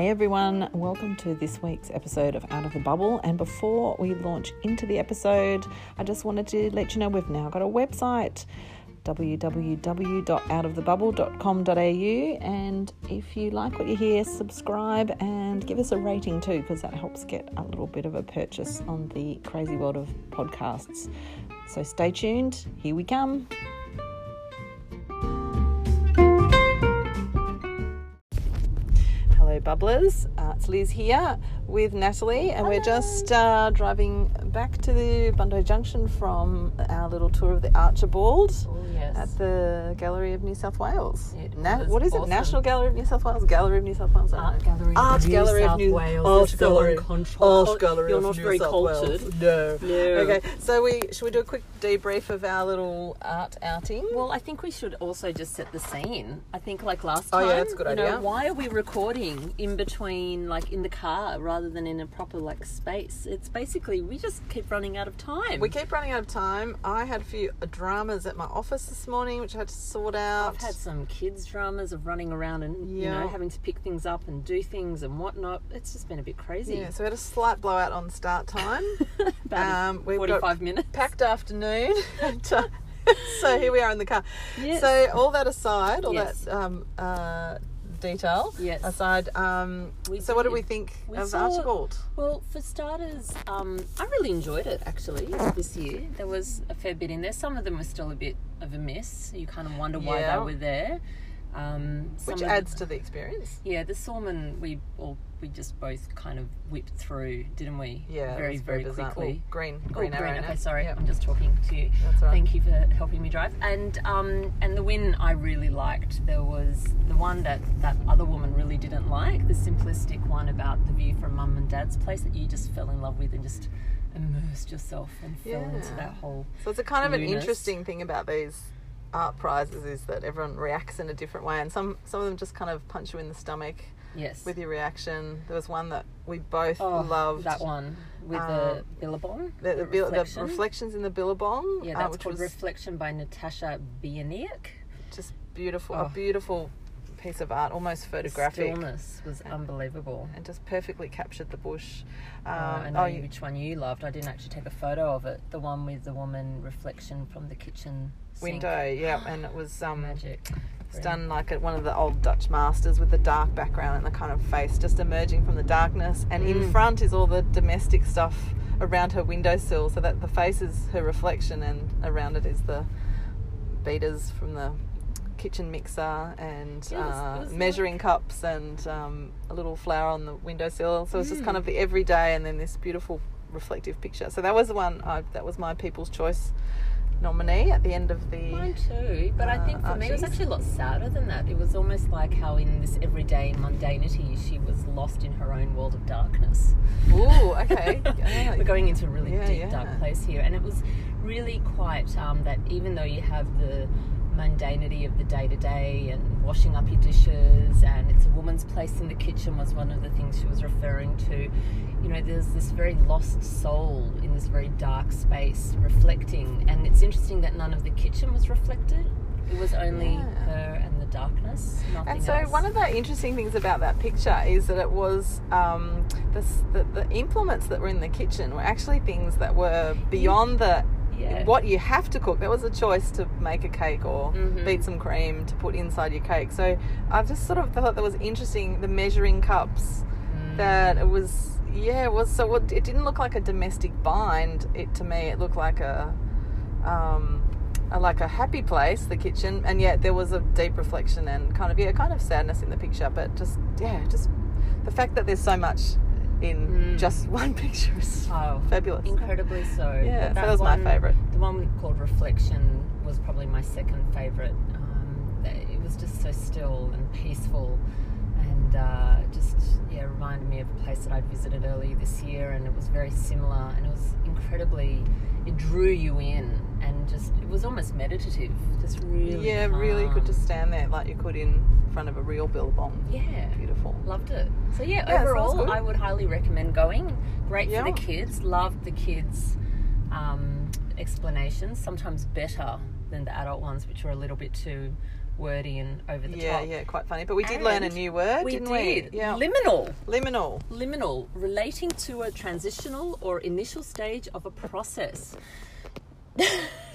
Hey everyone, welcome to this week's episode of Out of the Bubble. And before we launch into the episode, I just wanted to let you know we've now got a website www.outofthebubble.com.au and if you like what you hear subscribe and give us a rating too because that helps get a little bit of a purchase on the crazy world of podcasts. So stay tuned. Here we come bubblers. Uh, it's Liz here with Natalie, and we're just uh, driving back to the Bondi Junction from our little tour of the Archibald Oh, yes. at the Gallery of New South Wales. Na- what is it? National Gallery of New South Wales? Gallery of New South Wales? Art. Gallery Art of New Gallery South of New Wales. Art Gallery. Art Gallery You're not New very South cultured. Wales. No. No. Okay, so we should we do a quick debrief of our little art outing? Well, I think we should also just set the scene. I think, like last time. Oh, yeah, that's a good idea. Know, why are we recording in between, like in the car, rather than in a proper like space? It's basically we just keep running out of time. We keep running out of time. I had a few dramas at my office this morning, which I had to sort out. I've had some kids' dramas of running around and you know having to pick things up and do things and whatnot. It's just been a bit crazy. Yeah, so we had a slight blowout on start time. About Um, forty-five minutes. Packed afternoon. and, uh, so here we are in the car. Yes. So all that aside, all Yes. that um, uh, detail Yes. aside, um, We so what did did. we think We of saw- Archibald? Well, for starters, um, I really enjoyed it actually this year. There was a fair bit in there. Some of them were still a bit of a miss. You kind of wonder why Yeah. they were there. Um, Which adds to the experience. yeah, the Sulman we all we just both kind of whipped through, didn't we? Yeah, it very very, quickly. Oh, green, Oh, green. Okay, sorry, Yep. I'm just talking to you. That's right. Thank you for helping me drive. And um, and the Wynne I really liked. There was the one that that other woman really didn't like, the simplistic one about the view from mum and dad's place that you just fell in love with and just immersed yourself and fell into that whole. So it's a kind of an interesting thing about these art prizes is that everyone reacts in a different way, and some some of them just kind of punch you in the stomach Yes. with your reaction. There was one that we both oh, loved. that one with the Billabong. The, the, bil- the reflection. reflections in the Billabong, Yeah, uh, that's which called was Reflection by Natasha Bieniek. just beautiful, Oh. a beautiful piece of art, almost photographic, Stillness was unbelievable. and just perfectly captured the bush. Um, Uh, I know oh, you- which one you loved. I didn't actually take a photo of it. The one with the woman reflection from the kitchen. Window, yeah, and it was um, Magic. it's done like at one of the old Dutch masters with the dark background and the kind of face just emerging from the darkness, and in Mm. front is all the domestic stuff around her windowsill, so that the face is her reflection, and around it is the beaters from the kitchen mixer and Yeah, uh, it was measuring cups and um, a little flower on the windowsill. So it's just kind Mm. of the everyday, and then this beautiful reflective picture. So that was the one. I, that was my People's Choice nominee at the end of the. Mine too, but I uh, think for me it was actually a lot sadder than that. It was almost like how in this everyday mundanity she was lost in her own world of darkness. Ooh, okay. Yeah. We're going into a really Yeah, deep, yeah. dark place here, and it was really quite um, that even though you have the mundanity of the day to day and washing up your dishes, and it's a woman's place in the kitchen was one of the things she was referring to. You know, there's this very lost soul in this very dark space reflecting, and it's interesting that none of the kitchen was reflected. It was only Yeah. her and the darkness, nothing And so, else. one of the interesting things about that picture is that it was um, the, s- the the implements that were in the kitchen were actually things that were beyond the Yeah. what you have to cook. There was a choice to make a cake or Mhm. beat some cream to put inside your cake. So I just sort of thought that was interesting. The measuring cups Mm. that it was yeah it was so it, it didn't look like a domestic bind. It to me it looked like a. Um, like a happy place, the kitchen, and yet there was a deep reflection and kind of yeah, kind of sadness in the picture. But just yeah, just the fact that there's so much in Mm. just one picture is Oh, fabulous. incredibly so. Yeah, that that was my favourite. The one called Reflection was probably my second favourite. Um, it was just so still and peaceful, and uh, just yeah, reminded me of a place that I'd visited earlier this year, and it was very similar, and it was incredibly. It drew you in, and just it was almost meditative, just really. yeah, really could calm. just stand there like you could in front of a real billabong. Yeah. Beautiful. Loved it. So yeah, Yeah, overall. I would highly recommend going. Great Yeah. for the kids. Loved the kids' um, explanations. Sometimes better than the adult ones, which were a little bit too wordy and over the yeah, top. yeah, yeah, quite funny. But we did learn a new word, We didn't did. we? Yeah, Liminal. liminal. Liminal, relating to a transitional or initial stage of a process.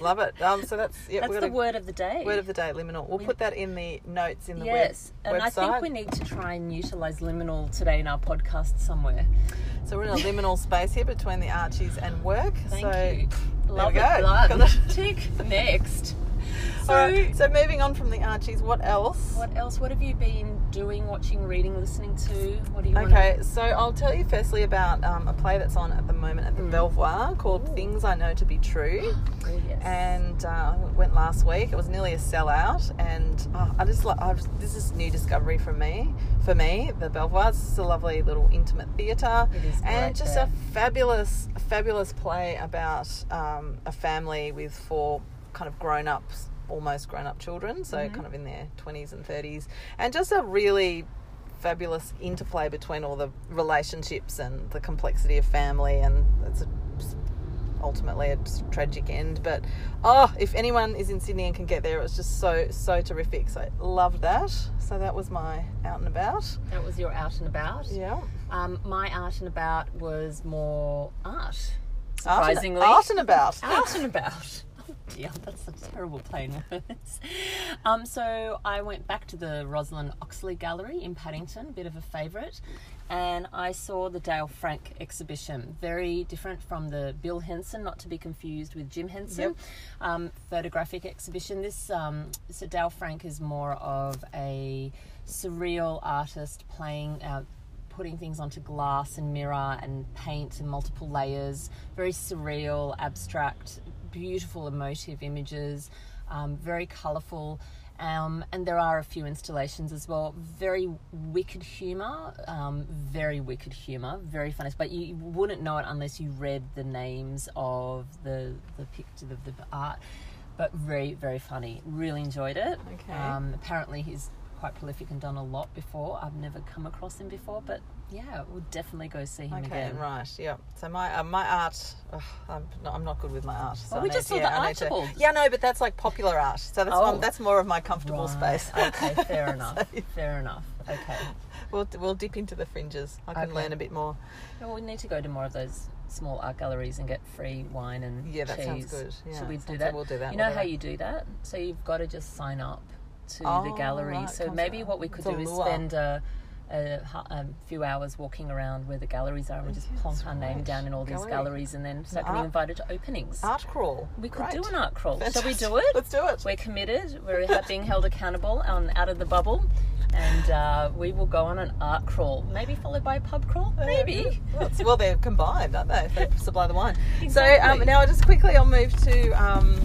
Love it. Um, so that's yeah, That's the word of the day. word of the day, liminal. We'll put that in the notes in the yes, web, and I think we need to try and utilize liminal today in our podcast somewhere. So we're in a liminal space here between the Archies and work. Thank so, you. Love we it. go. Tick next. So, right, so moving on from the Archies, what else? what else? What have you been doing, watching, reading, listening to? What do you? Okay, so I'll tell you firstly about um, a play that's on at the moment at the Mm. Belvoir called Ooh. Things I Know to Be True. Oh yes. and uh, went last week. It was nearly a sellout, and uh, I just like I've, this is new discovery for me. For me, the Belvoir is a lovely little intimate theatre, and just there. a fabulous, fabulous play about um, a family with four kind of grown ups, almost grown up children, so Mhm. kind of in their twenties and thirties, and just a really fabulous interplay between all the relationships and the complexity of family and it's a ultimately a tragic end. But oh, if anyone is in Sydney and can get there, it was just so so terrific. So loved that. So that was my out and about. that was your out and about. Yeah, Um, my out and about was more art. Art and- Surprisingly, out and about. out and about. Dear, that's a terrible plain words. Um, so I went back to the Roslyn Oxley Gallery in Paddington, a bit of a favourite, and I saw the Dale Frank exhibition. Very different from the Bill Henson, not to be confused with Jim Henson, Yep. um, photographic exhibition. This um, so Dale Frank is more of a surreal artist playing. Uh, putting things onto glass and mirror and paint and multiple layers. Very surreal, abstract, beautiful, emotive images. Um, very colourful. Um, and there are a few installations as well. Very wicked humour, um, very wicked humour, very funny. But you wouldn't know it unless you read the names of the the picture of the art. But very very funny. Really enjoyed it. Okay. Um, apparently he's quite prolific and done a lot before. I've never come across him before, but yeah, we'll definitely go see him Okay, again. right, yeah. So my uh, my art, ugh, I'm not, I'm not good with my art. So Well, we just to- saw yeah, the to- Yeah, no, but that's like popular art. So that's Oh. one, that's more of my comfortable Right, space. Okay, fair enough. So Fair enough. Okay. we'll we'll dip into the fringes. I can Okay. learn a bit more. Well, we need to go to more of those small art galleries and get free wine and Yeah, that cheese. sounds good. Yeah, Should we do like that? we'll do that, You know how you do that? So you've got to just sign up to the Oh, gallery. right, so maybe out. what we could It's do is spend a, a, a few hours walking around where the galleries are and we just Yeah, plonk our name down in all these Gallery. galleries and then start getting invited to openings. Art crawl. We could do an art crawl. Shall we do it? Let's do it. We're committed. We're being held accountable on Out of the Bubble, and uh, we will go on an art crawl, maybe followed by a pub crawl, maybe. Well, well, they're combined, aren't they? If they supply the wine. So um, now just quickly I'll move to um,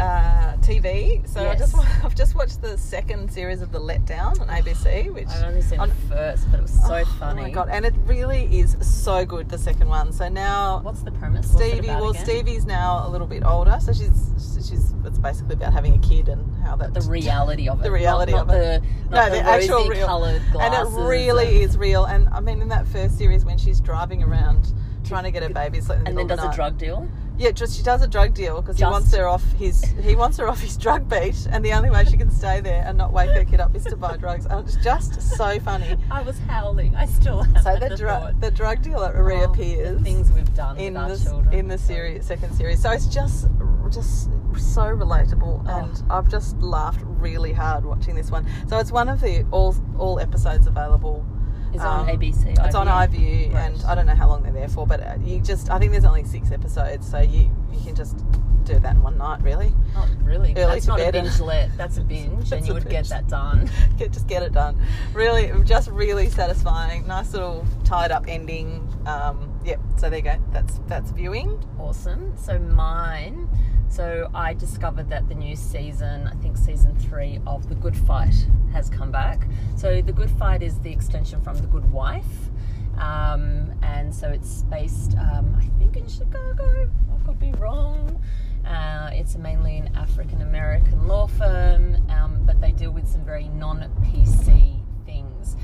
uh, TV. So I just I've just watched the second series of The Letdown on ABC, which I've only seen on- the first, but it was so Oh, funny. Oh my god! And it really is so good. The second one. So now What's the premise? Stevie, well, again? Stevie's now a little bit older, so she's she's it's basically about having a kid and how that The reality of it. the reality not, of not it. The, no, the, the, actual real, coloured and it really and- is real. And I mean, in that first series, when she's driving around trying to get her baby And then does of a drug deal. Yeah, just she does a drug deal because he Just- wants her off his he wants her off his drug beat, and the only way she can stay there and not wake her kid up is to buy drugs. And it's just so funny. I was howling. I still have So at the the drug oh, the drug dealer Oh, reappears the things we've done in with our the children. in the series second series. So it's just just so relatable, Oh. and I've just laughed really hard watching this one. So it's one of the all all episodes available. Is it on um, ABC? It's on iView, Right. and I don't know how long they're there for, but uh, you just I think there's only six episodes, so you you can just do that in one night, really. Not really. Early That's not a binge let. That's a binge, That's and you would binge. get that done. Get, just get it done. Really, just really satisfying. Nice little tied up ending. Um, yep. So there you go. That's that's viewing. Awesome. So mine. So I discovered that the new season, I think season three of The Good Fight, has come back. So The Good Fight is the extension from The Good Wife, um, and so it's based, um, I think, in Chicago. I could be wrong. Uh, it's mainly an African American law firm, um, but they deal with some very non-PC things.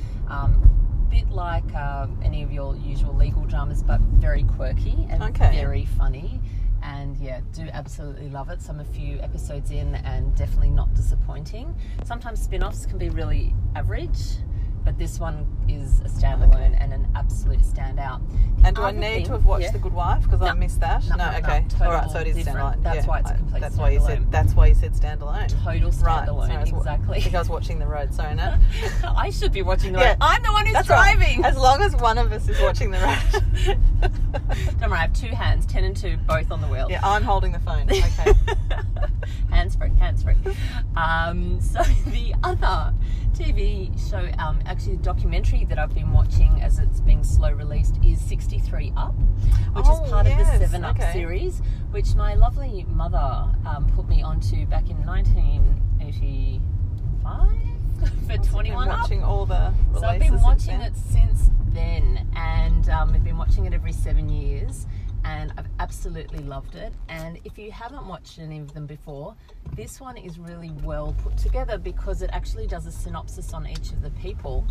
Bit like um, any of your usual legal dramas, but very quirky and Okay. very funny. and yeah, do absolutely love it. So I'm a few episodes in and definitely not disappointing. Sometimes spin offs can be really average, but this one is a standalone and an absolute standout. The And do I need thing- to have watched yeah. The Good Wife because I missed that? No, no, okay. total All right, so it is different. standalone. That's yeah, why it's a complete That's why you said. standalone. That's why you said standalone. Total Right. standalone, was wa- exactly. I think I was watching the road. Sorry, Nat. I should be watching the Yeah. road. I'm the one who's That's right. driving. As long as one of us is watching the road. Don't worry, I have two hands, ten and two, both on the wheel. yeah, I'm holding the phone. Okay. hands free, hands free. Um, so the other TV show, um, actually the documentary that I've been watching as it's being slow released is 63 Up, which Oh, is part of the 7 Up okay. series, which my lovely mother um, put me onto back in 1985 for 21 Been Up. watching all the So I've been watching it since then, and um, I've been watching it every seven years, and I've absolutely loved it. And if you haven't watched any of them before, this one is really well put together because it actually does a synopsis on each of the people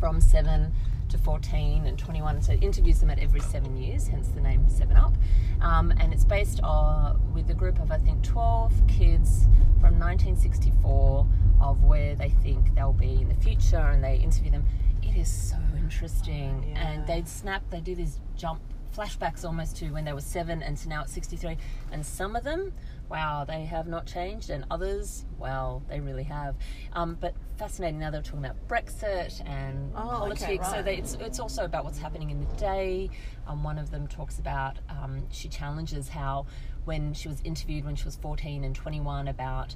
from seven to 14 and 21. So it interviews them at every seven years, hence the name Seven Up. Um, and it's based on with a group of I think 12 kids from 1964 of where they think they'll be in the future, and they interview them. It is so interesting, Yeah. and they snap. They do these jump flashbacks almost to when they were seven and to now at 63 and some of them wow they have not changed and others well they really have. Um, but fascinating now they're talking about brexit and Oh, okay, politics. So they, it's, it's also about what's happening in the day. Um, one of them talks about um, she challenges how when she was interviewed when she was 14 and 21 about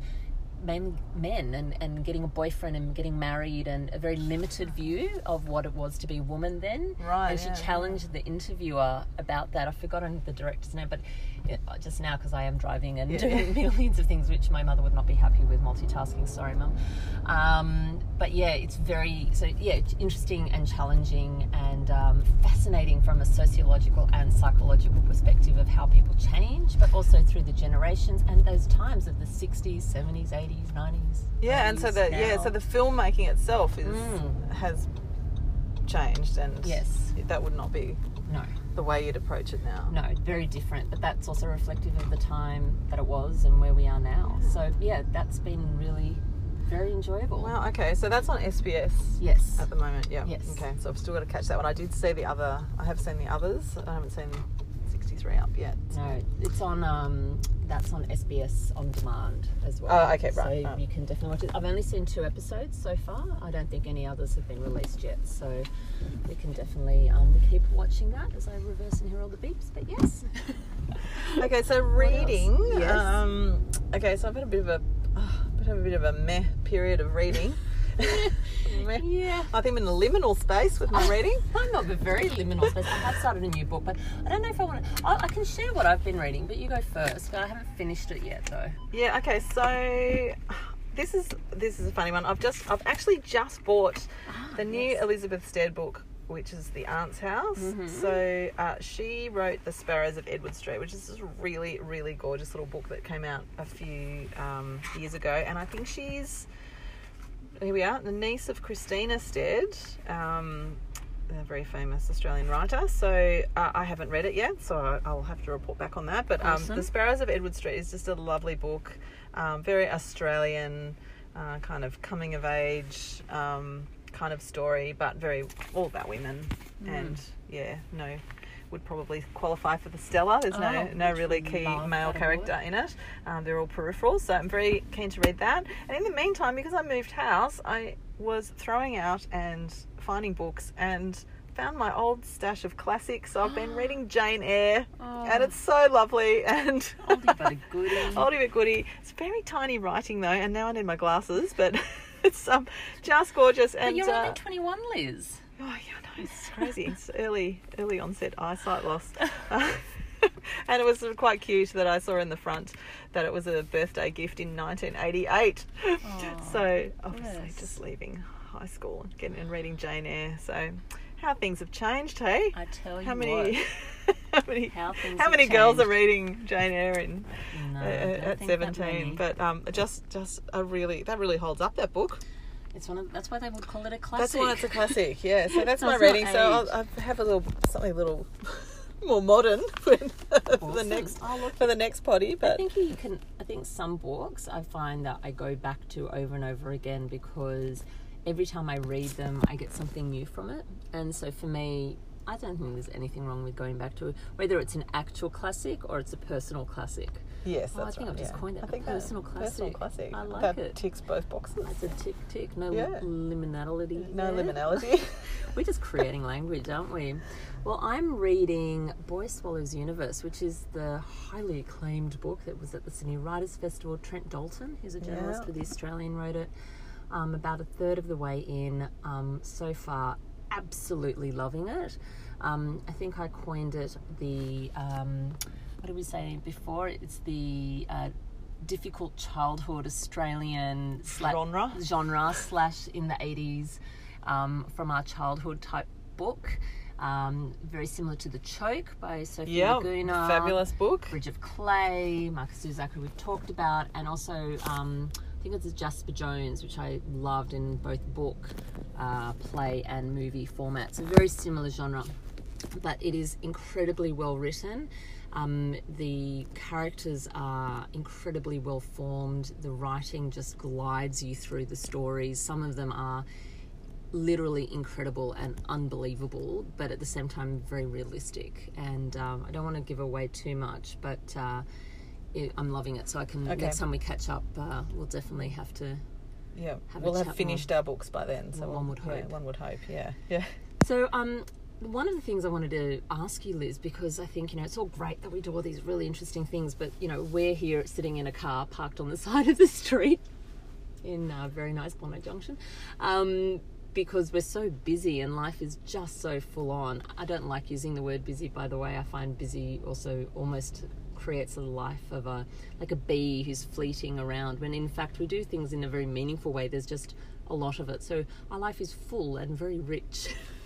men, men and, and getting a boyfriend and getting married and a very limited view of what it was to be a woman then. Right, And she yeah, challenged the interviewer about that. I've forgotten the director's name, but just now because I am driving and Yeah. doing millions of things, which my mother would not be happy with multitasking. Sorry, mum. Um, but yeah, it's very so yeah, it's interesting and challenging and um, fascinating from a sociological and psychological perspective of how people change, but also through the generations and those times of the 60s, 70s, 80s, 90s. Yeah, and so 90s the yeah, so the filmmaking itself is Mm. has changed, and Yes. that would not be no, the way you'd approach it now. no, very different, but that's also reflective of the time that it was and where we are now. So yeah, that's been really very enjoyable. Wow. Okay, so that's on SBS Yes. at the moment. Yeah. Yes. Okay, so I've still got to catch that one. I did see the other. I have seen the others. I haven't seen 63 up yet. No, it's on. Um, that's on SBS on demand as well. Oh, okay, right, So right. you can definitely watch it. I've only seen two episodes so far. I don't think any others have been released yet. So we can definitely um, keep watching that as I reverse and hear all the beeps. But yes, Okay, so reading. Yes. Um, okay, so I've had a bit of a, bit of a bit of a meh period of reading. yeah. I think I'm in a liminal space with my reading. I'm not but very liminal space. I have started a new book, but I don't know if I want to. I, I can share what I've been reading, but you go first. I haven't finished it yet, though. Yeah. Okay. So this is this is a funny one. I've just I've actually just bought the new yes. Elizabeth Stead book, which is The Aunt's House. So uh, she wrote The Sparrows of Edward Street, which is this really really gorgeous little book that came out a few um, years ago, and I think she's here we are, the niece of Christina Stead. Um, a very famous Australian writer. So uh, I haven't read it yet, so I- I'll have to report back on that. But um, Awesome. The Sparrows of Edward Street is just a lovely book, um, very Australian, uh, kind of coming of age um, kind of story, but very all about women. Mm. And yeah, no, would probably qualify for the Stella. There's no Oh, no really key male character in it. Um, they're all peripheral, so I'm very keen to read that. And in the meantime, because I moved house, I was throwing out and finding books and found my old stash of classics. So I've been reading Jane Eyre, and Oh. it's so lovely and Oldie but a goodie. oldie but goodie. It's very tiny writing though, and now I need my glasses, but it's um just gorgeous. But And you're uh, only 21, Liz. Oh yeah, no, it's crazy. It's early, early onset eyesight loss. Uh, and it was quite cute that I saw in the front that it was a birthday gift in 1988. so obviously, yes. just leaving high school and getting and reading Jane Eyre. So how things have changed, hey? I tell you how many? how many? How how many girls are reading Jane Eyre in, No, uh, at 17? But um, just just a really that really holds up that book. It's one of, that's why they would call it a classic. That's why it's a classic. Yeah, so that's my reading. So. I'll, I have a little something a little more modern for the Awesome. next Oh, look, for the next potty. But I think you can. I think some books I find that I go back to over and over again because every time I read them, I get something new from it. And so for me, I don't think there's anything wrong with going back to it, whether it's an actual classic or it's a personal classic. Yes, Oh, I think right. I've just yeah. coined it, I think that- personal Personal classic. classic. I like that it. ticks both boxes. It's a tick tick, no Yeah. liminality. No there. liminality. We're just creating language, aren't we? Well, I'm reading Boy Swallows Universe, which is the highly acclaimed book that was at the Sydney Writers Festival. Trent Dalton, who's a journalist Yeah. for The Australian, wrote it. Um, about a third of the way in. Um, so far, absolutely loving it. Um, I think I coined it the, um, what did we say before? It's the uh, difficult childhood Australian sla- Genre. genre slash in the 80s um, from our childhood type book. Um, very similar to The Choke by Sophie yeah, Laguna. fabulous book. Bridge of Clay, Markus Zusak, who we've talked about, and also um, I think it's Jasper Jones, which I loved in both book, uh, play, and movie formats. A very similar genre, but it is incredibly well written. Um, the characters are incredibly well formed. The writing just glides you through the stories. Some of them are literally incredible and unbelievable, but at the same time very realistic. And um, I don't want to give away too much, but uh, it, I'm loving it. So I can Okay. next time we catch up, uh, we'll definitely have to. Yeah, Have we'll have more. finished our books by then. So Well, one would yeah, hope. one would hope. Yeah, yeah. So um, one of the things I wanted to ask you, Liz, because I think you know it's all great that we do all these really interesting things, but you know we're here sitting in a car parked on the side of the street in a very nice Bondi Junction. Um, because we're so busy and life is just so full on. I don't like using the word busy, by the way. I find busy also almost creates a life of a like a bee who's fleeting around when in fact we do things in a very meaningful way. There's just a lot of it. So our life is full and very rich.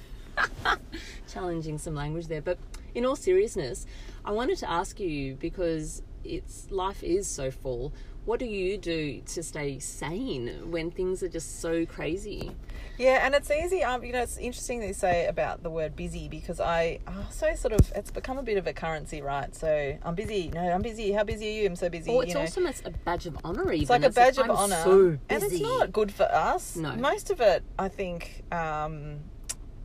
Challenging some language there, but in all seriousness, I wanted to ask you because it's life is so full. What do you do to stay sane when things are just so crazy? Yeah, and it's easy. Um, you know, it's interesting that you say about the word busy because I oh, so sort of it's become a bit of a currency, right? So I'm busy. No, I'm busy. How busy are you? I'm so busy. Or you it's know. also a badge of honor. Even It's like a badge of I'm honor, So and it's not good for us. No. most of it, I think, um,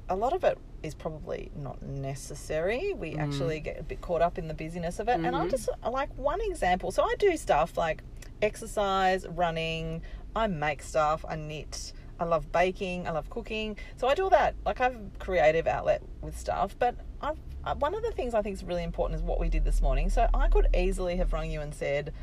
a lot of it is probably not necessary. We Mm. actually get a bit caught up in the busyness of it. And I Mhm. just like one example. So I do stuff like exercise, running. I make stuff. I knit. I love baking. I love cooking. So I do all that. Like I have a creative outlet with stuff. But I've, uh, one of the things I think is really important is what we did this morning. So I could easily have rung you and said,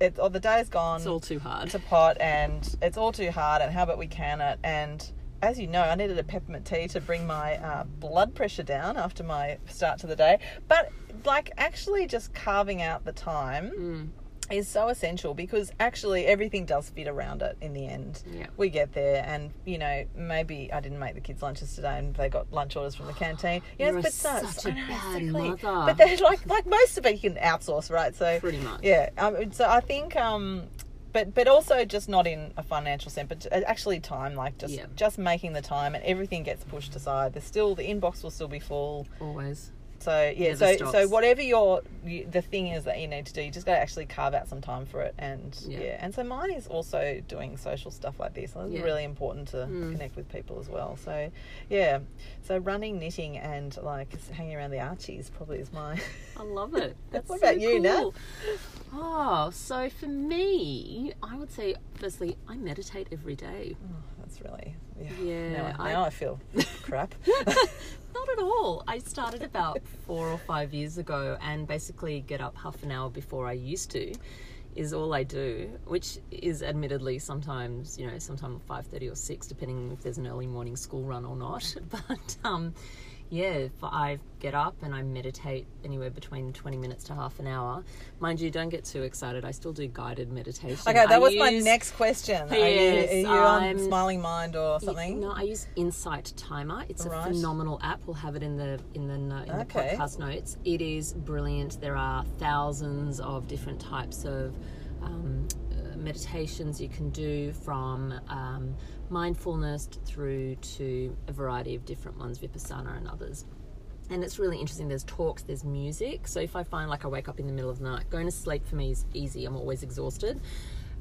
it, "Oh, the day's gone It's all too hard. to pot and it's all too hard and how about we can it and as you know i needed a peppermint tea to bring my uh, blood pressure down after my start to the day but like actually just carving out the time Mm, is so essential because actually everything does fit around it in the end yeah. we get there and you know maybe i didn't make the kids lunches today and they got lunch orders from the canteen know You're but such so, a know, bad exactly. mother. but they're like like most of it you can outsource right so Pretty much. yeah um, so i think um but but also just not in a financial sense but actually time like just Yeah. just making the time and everything gets pushed aside there's still the inbox will still be full Always. So yeah Never so stops. so whatever your you, the thing is that you need to do you just got to actually carve out some time for it and Yeah. yeah. and so mine is also doing social stuff like this it's Yeah. really important to Mm. connect with people as well so yeah so running knitting and like hanging around the archies probably is my I love it. That's What so about you, Nat? cool. Oh, so for me, I would say, firstly, I meditate every day. Oh, that's really yeah. Yeah, now, I, I- now I feel crap. Not at all. I started about four or five years ago and basically get up half an hour before I used to is all I do, which is admittedly sometimes, you know, sometimes 5.30 or 6, depending if there's an early morning school run or not. But, um, yeah, I get up and I meditate anywhere between 20 minutes to half an hour. Mind you, don't get too excited. I still do guided meditation. Okay, that I was my next question. Are you, are you on I'm- Smiling Mind or something? no, I use Insight Timer. It's a phenomenal app. We'll have it in the in the no- in Okay. the podcast notes. It is brilliant. There are thousands of different types of um, meditations you can do, from um, mindfulness through to a variety of different ones, vipassana and others. and it's really interesting. There's talks, there's music. So if I find like I wake up in the middle of the night, going to sleep for me is easy. I'm always exhausted.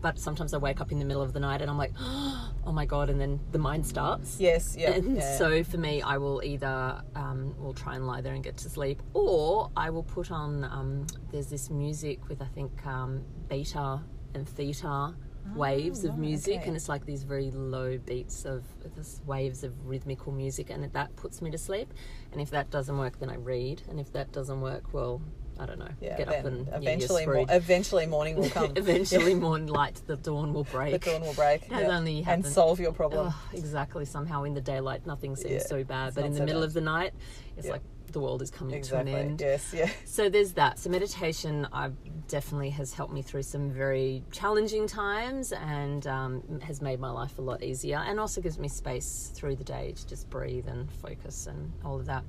But sometimes I wake up in the middle of the night and I'm like, oh my god, and then the mind starts. Yes, yeah. And yeah. so for me, I will either um, will try and lie there and get to sleep, or I will put on. Um, there's this music with I think um, beta and theta ah, waves of music, Oh, okay. and it's like these very low beats of this waves of rhythmical music, and that puts me to sleep. And if that doesn't work, then I read, and if that doesn't work, well, I don't know, yeah, get up and yeah, eventually, mo- eventually morning will come. Eventually, morning light, the dawn will break. the dawn will break. Has yeah. only and solve your problem. Oh, exactly. Somehow in the daylight, nothing seems Yeah, so bad, it's but in the so middle bad. of the night, it's Yeah. like the world is coming exactly. to an end. Yes, yeah. So there's that. So meditation, I definitely has helped me through some very challenging times and um, has made my life a lot easier, and also gives me space through the day to just breathe and focus and all of that.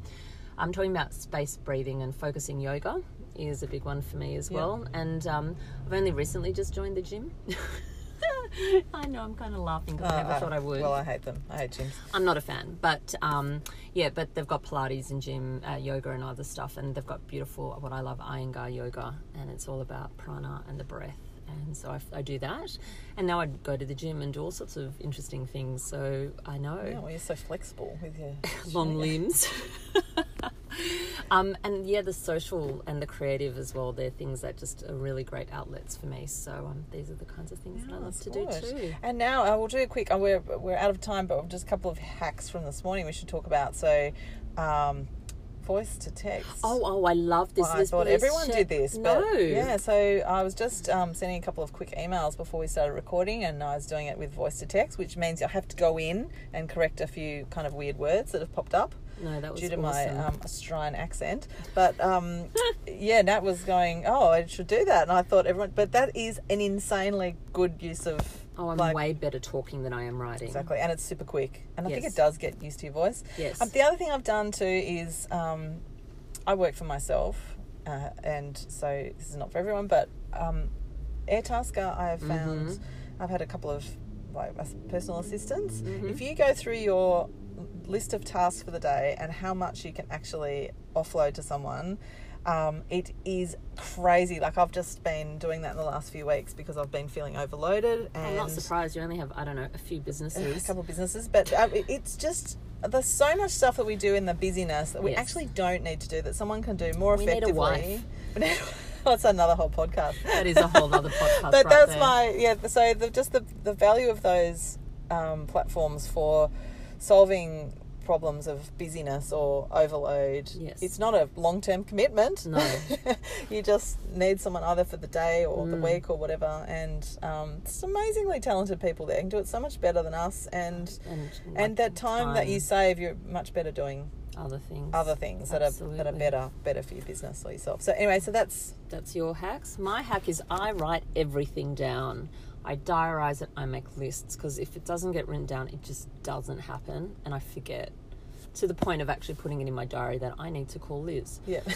I'm talking about space breathing and focusing yoga is a big one for me as Yeah. well. And um, I've only recently just joined the gym. I know I'm kind of laughing because I never Uh, thought I would. Well, I hate them. I hate gyms. I'm not a fan, but um, yeah, but they've got Pilates and gym, uh, yoga and other stuff, and they've got beautiful, what I love, Iyengar yoga, and it's all about prana and the breath. And so I, I do that, and now I go to the gym and do all sorts of interesting things. So I know Yeah, well, you're so flexible with your long limbs. um, and yeah, the social and the creative as well. They're things that just are really great outlets for me. So um, these are the kinds of things that I love to do too. And now uh, we'll do a quick. Uh, we're we're out of time, but just a couple of hacks from this morning we should talk about. So, um, voice to text. Oh, oh, I love this. Well, I thought everyone check- did this, but no. yeah. So I was just um, sending a couple of quick emails before we started recording, and I was doing it with voice to text, which means I have to go in and correct a few kind of weird words that have popped up No, that was due to awesome. my um, Australian accent. But um, yeah, Nat was going, "Oh, I should do that," and I thought everyone, but that is an insanely good use of. Oh, I'm like- way better talking than I am writing. Exactly, and it's super quick, and I think it does get used to your voice. Yes. Um, the other thing I've done too is um, I work for myself, uh, and so this is not for everyone, but um, Airtasker I have found Mhm. I've had a couple of like personal assistants. Mhm. If you go through your list of tasks for the day and how much you can actually offload to someone. Um, it is crazy. Like I've just been doing that in the last few weeks because I've been feeling overloaded. And I'm not surprised you only have, I don't know, a few businesses, a couple of businesses, but um, it's just there's so much stuff that we do in the busyness that we Yes. actually don't need to do that someone can do more We need a effectively. wife. Need- That's another whole podcast. That is a whole other podcast but right that's there. my yeah. So the, just the the value of those um, platforms for solving problems of busyness or overload. Yes. It's not a long term commitment. No. you just need someone either for the day or the Mm. week or whatever. And um, it's amazingly talented people there. Can do it so much better than us. And and, and that time, that you save, you're much better doing other things. other things that are that are better better for your business or yourself. So anyway, so that's That's your hacks. My hack is I write everything down. I diarize it. I make lists because if it doesn't get written down, it just doesn't happen, and I forget. To the point of actually putting it in my diary that I need to call Liz. yeah.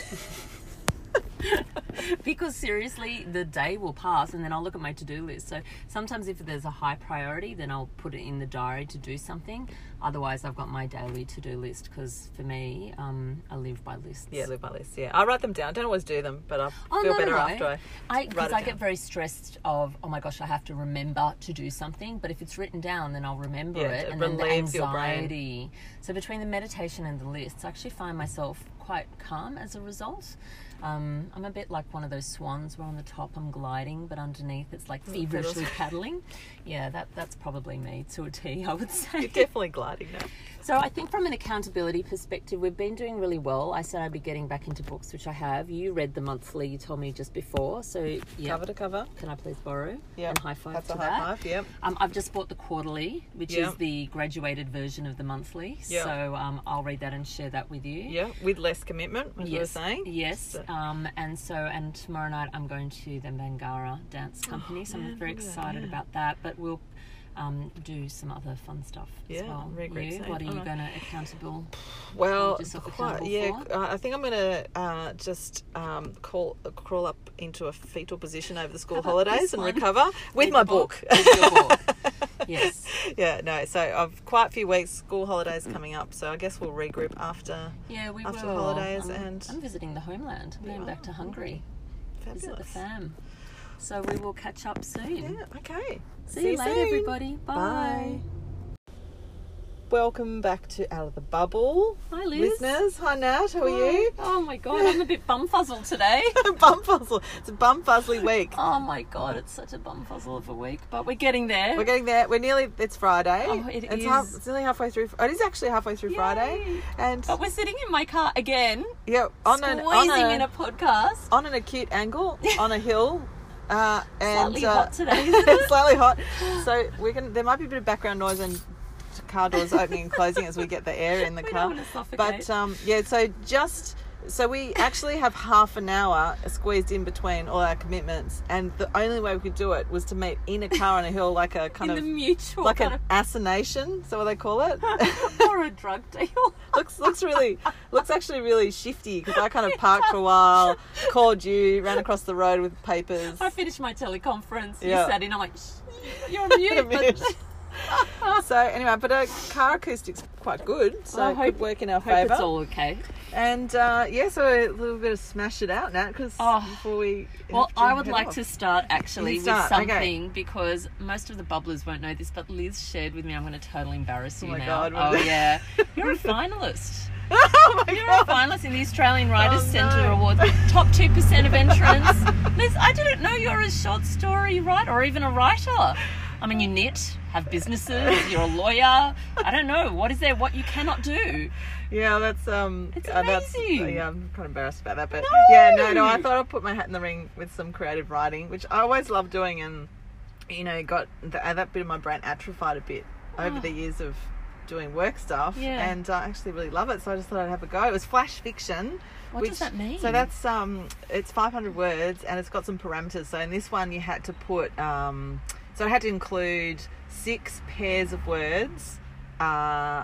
because seriously, the day will pass and then I'll look at my to do list. So sometimes, if there's a high priority, then I'll put it in the diary to do something. Otherwise, I've got my daily to do list because for me, um, I live by lists. Yeah, live my list. Yeah, I write them down. I don't always do them, but I Oh, feel no, better no, after I. I because it I get very stressed of oh my gosh I have to remember to do something but if it's written down then I'll remember Yeah, it it and then the relieves your brain. anxiety so between the meditation and the lists I actually find myself quite calm as a result um, I'm a bit like one of those swans where on the top I'm gliding but underneath it's like feverishly paddling yeah that that's probably me to a T I would say You're definitely gliding now. so I think from an accountability perspective, we've been doing really well. I said I'd be getting back into books, which I have. You read the monthly. You told me just before. So yeah, Cover to cover. can I please borrow? Yeah. And high five That's to a that. high five. Yep. Um, I've just bought the quarterly, which Yeah. is the graduated version of the monthly. Yeah. So um, I'll read that and share that with you. Yeah, with less commitment, as we were saying. yes. So- Um, and so, and tomorrow night I'm going to the Bangarra Dance Company, so Oh, man, I'm very excited yeah. about that. But we'll um, do some other fun stuff Yeah, as well. You, what are you going to accountable? Well, quite, yeah. for? I think I'm going to uh, just um, call, crawl up into a fetal position over the school holidays and recover with Read my book. book. With your book. Yes. yeah, no. So I've quite a few weeks. School holidays coming up, so I guess we'll regroup after. Yeah, we After will. holidays I'm, and- I'm visiting the homeland. I'm going back to Hungary. Visit the fam. So we will catch up soon. Yeah. Okay. See, you later, soon. everybody. Bye. Welcome back to Out of the Bubble, Hi, Liz. listeners. Hi, Nat. How are you? Oh my god, I'm a bit bumfuzzled today. bum fuzzle. It's a bumfuzzly week. Oh my god, it's such a bumfuzzle of a week, but we're getting there. We're getting there. We're nearly. It's Friday. Oh, it it's is. Half, it's nearly halfway through. It is actually halfway through Friday. Yay. And But we're sitting in my car again, yeah, on an squeezing on a, in a podcast. on an acute angle on a hill. Uh, and Slightly uh, hot today, slightly hot. So we're gonna. There might be a bit of background noise and car doors opening and closing as we get the air in the We car. don't want to suffocate. But um, yeah, so just so we actually have half an hour squeezed in between all our commitments, and the only way we could do it was to meet in a car on a hill, like a kind in of the mutual like an assignation. Is that what they call it? or a drug deal. looks looks really looks actually really shifty because I kind of parked for a while, called you, ran across the road with papers. I finished my teleconference. You Yeah. sat in. I'm like, Shh, you're on mute. So anyway, but our car acoustics quite good, so I it hope- could work in our hope favour. it's all okay. And uh, yeah, so a little bit of smash it out now because Oh. before we Well, I would like off. to start actually You with start, okay. something because most of the bubblers won't know this, but Liz shared with me. I'm going to totally embarrass you my now. God, oh yeah, you're a finalist. oh my You're a finalist in the Australian Writers Oh, Centre no. Awards top two percent of entrants. Liz, I didn't know you're a short story writer or even a writer. I mean, you knit, have businesses, you're a lawyer. I don't know what is there what you cannot do. Yeah, that's um. It's uh, that's- amazing. yeah, I'm kind of embarrassed about that, but No. yeah, no, no. I thought I'd put my hat in the ring with some creative writing, which I always love doing, and you know, got the, uh, that bit of my brain atrophied a bit over Oh. the years of doing work stuff, Yeah. and I actually really love it. So I just thought I'd have a go. It was flash fiction. What does that mean? So that's um, it's 500 words, and it's got some parameters. So in this one, you had to put um, so I had to include six pairs of words. Uh,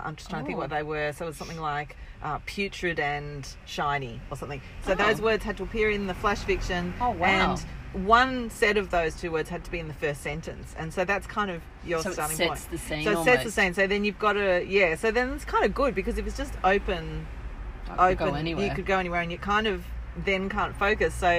I'm just trying to think Oh. what they were. So it was something like uh, putrid and shiny or something. So Oh. those words had to appear in the flash fiction. Oh, wow. And one set of those two words had to be in the first sentence, and so that's kind of your so it starting sets point. the scene. so it sets the almost. scene. So then you've got to yeah. So then it's kind of good because if it's just open I could open. go anywhere. You could go anywhere, and you kind of then can't focus. So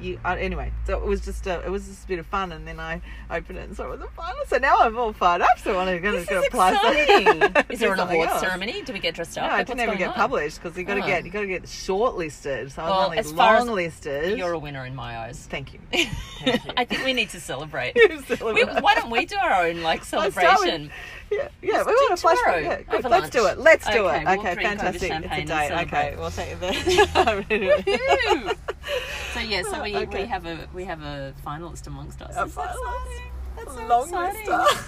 you uh, anyway. So it was just a, it was just a bit of fun, and then I opened it, and so it was a fun. So now I'm all fired up. So I'm going to apply. exciting. Is there an awards ceremony? Do we get dressed up? No, I Like, didn't what's even get on? published because you got to Oh. get you got to get shortlisted. So I was Well, only as longlisted. You're a winner in my eyes. Thank you. Thank you. I think we need to celebrate. You We, why don't we do our own like Let's start with- celebration? Yeah, yeah, Let's we want a flash. Yeah, good. Let's do it. Let's do Okay, it. we'll Okay, fantastic. It's a date. Okay, we'll take it there. So yeah, so we, Okay. we have a we have a finalist amongst us. A That's finalist. That's so Long exciting.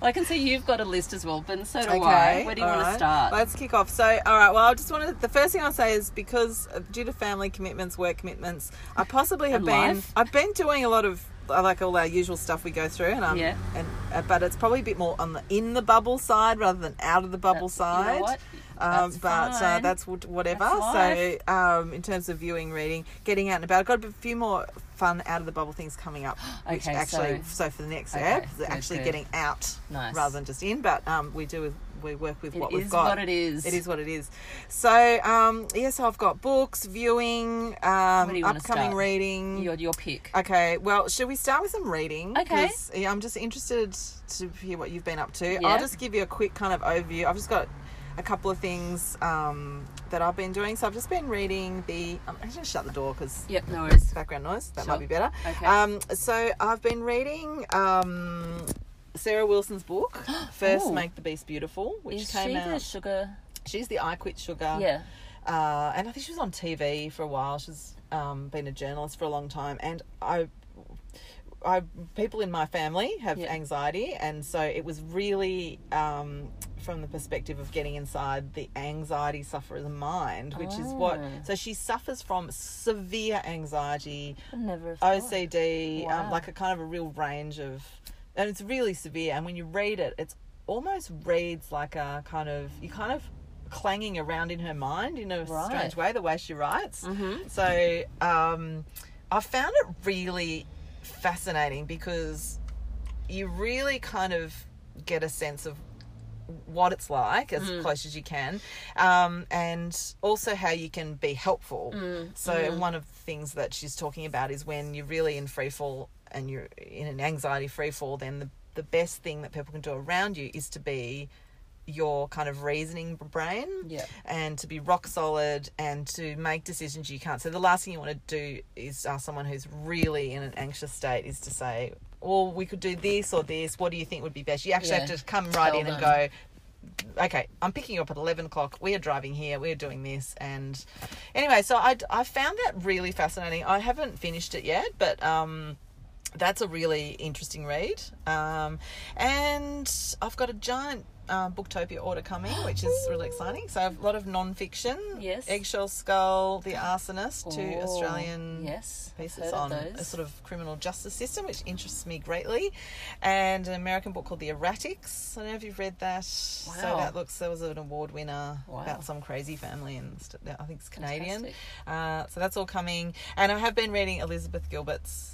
Well, I can see you've got a list as well, but so do I. Where do you want to start? Let's kick off. So, all right. Well, I just wanted the first thing I'll say is because due to family commitments, work commitments, I possibly have And been. life. I've been doing a lot of like all our usual stuff we go through, and um, Yeah. and uh, but it's probably a bit more on the in the bubble side rather than out of the bubble That's- side. You know what? Um, but uh, that's what- whatever. That's so, um, in terms of viewing, reading, getting out and about, I've got a few more fun out of the bubble things coming up. Which actually, so- so, for the next Okay, app, actually good. getting out Nice. rather than just in. But um, we do we work with It what we've got. It is what it is. It is what it is. So um, yeah, so I've got books, viewing, um, do you wanna upcoming reading. Your your pick. Okay, well, should we start with some reading? Okay. yeah, I'm just interested to hear what you've been up to. Yeah. I'll just give you a quick kind of overview. I've just got a couple of things um, that I've been doing. So I've just been reading the. I'm going to shut the door because Yep, no worries. background noise. That Sure. might be better. Okay. Um, so I've been reading um, Sarah Wilson's book, First Ooh. Make the Beast Beautiful, which Is came she out. the sugar? She's the I Quit Sugar. Yeah. Uh, and I think she was on TV for a while. She's um, been a journalist for a long time, and I. I people in my family have Yeah. anxiety, and so it was really um, from the perspective of getting inside the anxiety sufferer's mind, which is what. Ah. So she suffers from severe anxiety, I never. have thought. OCD, um, like a kind of a real range of, and it's really severe. And when you read it, it's almost reads like a kind of you kind of clanging around in her mind in a Right. strange way the way she writes. Mhm. So um, I found it really fascinating because you really kind of get a sense of what it's like as Mm. close as you can, um, and also how you can be helpful. Mm. So one of the things that she's talking about is when you're really in free fall and you're in an anxiety free fall, then the the best thing that people can do around you is to be your kind of reasoning brain Yeah. and to be rock solid and to make decisions you can't. So the last thing you want to do is ask someone who's really in an anxious state is to say, "Well, we could do this or this. What do you think would be best?" You actually Yeah. have to come right Tell in and go. Okay, I'm picking you up at eleven o'clock. We are driving here. We are doing this, and anyway, so I, I found that really fascinating. I haven't finished it yet, but um, that's a really interesting read. Um, and I've got a giant uh, Booktopia order coming, which is really exciting. So a lot of non-fiction. Yes. Eggshell Skull, The Arsonist, two Oh, Australian yes, pieces on a sort of criminal justice system, which interests me greatly. And an American book called The Erratics. I don't know if you've read that. Wow. So that looks, there was an award winner Wow. about some crazy family, and I think it's Canadian. Uh, so that's all coming. And I have been reading Elizabeth Gilbert's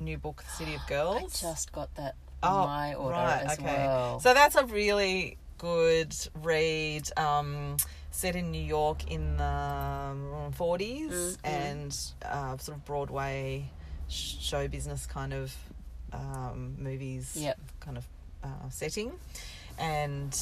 new book, The City of Girls. I just got that Oh, in my order right, as okay. well. So that's a really good read. Um, set in New York in the um, 40s Mhm. and uh, sort of Broadway show business kind of um, movies Yep. kind of uh, setting. And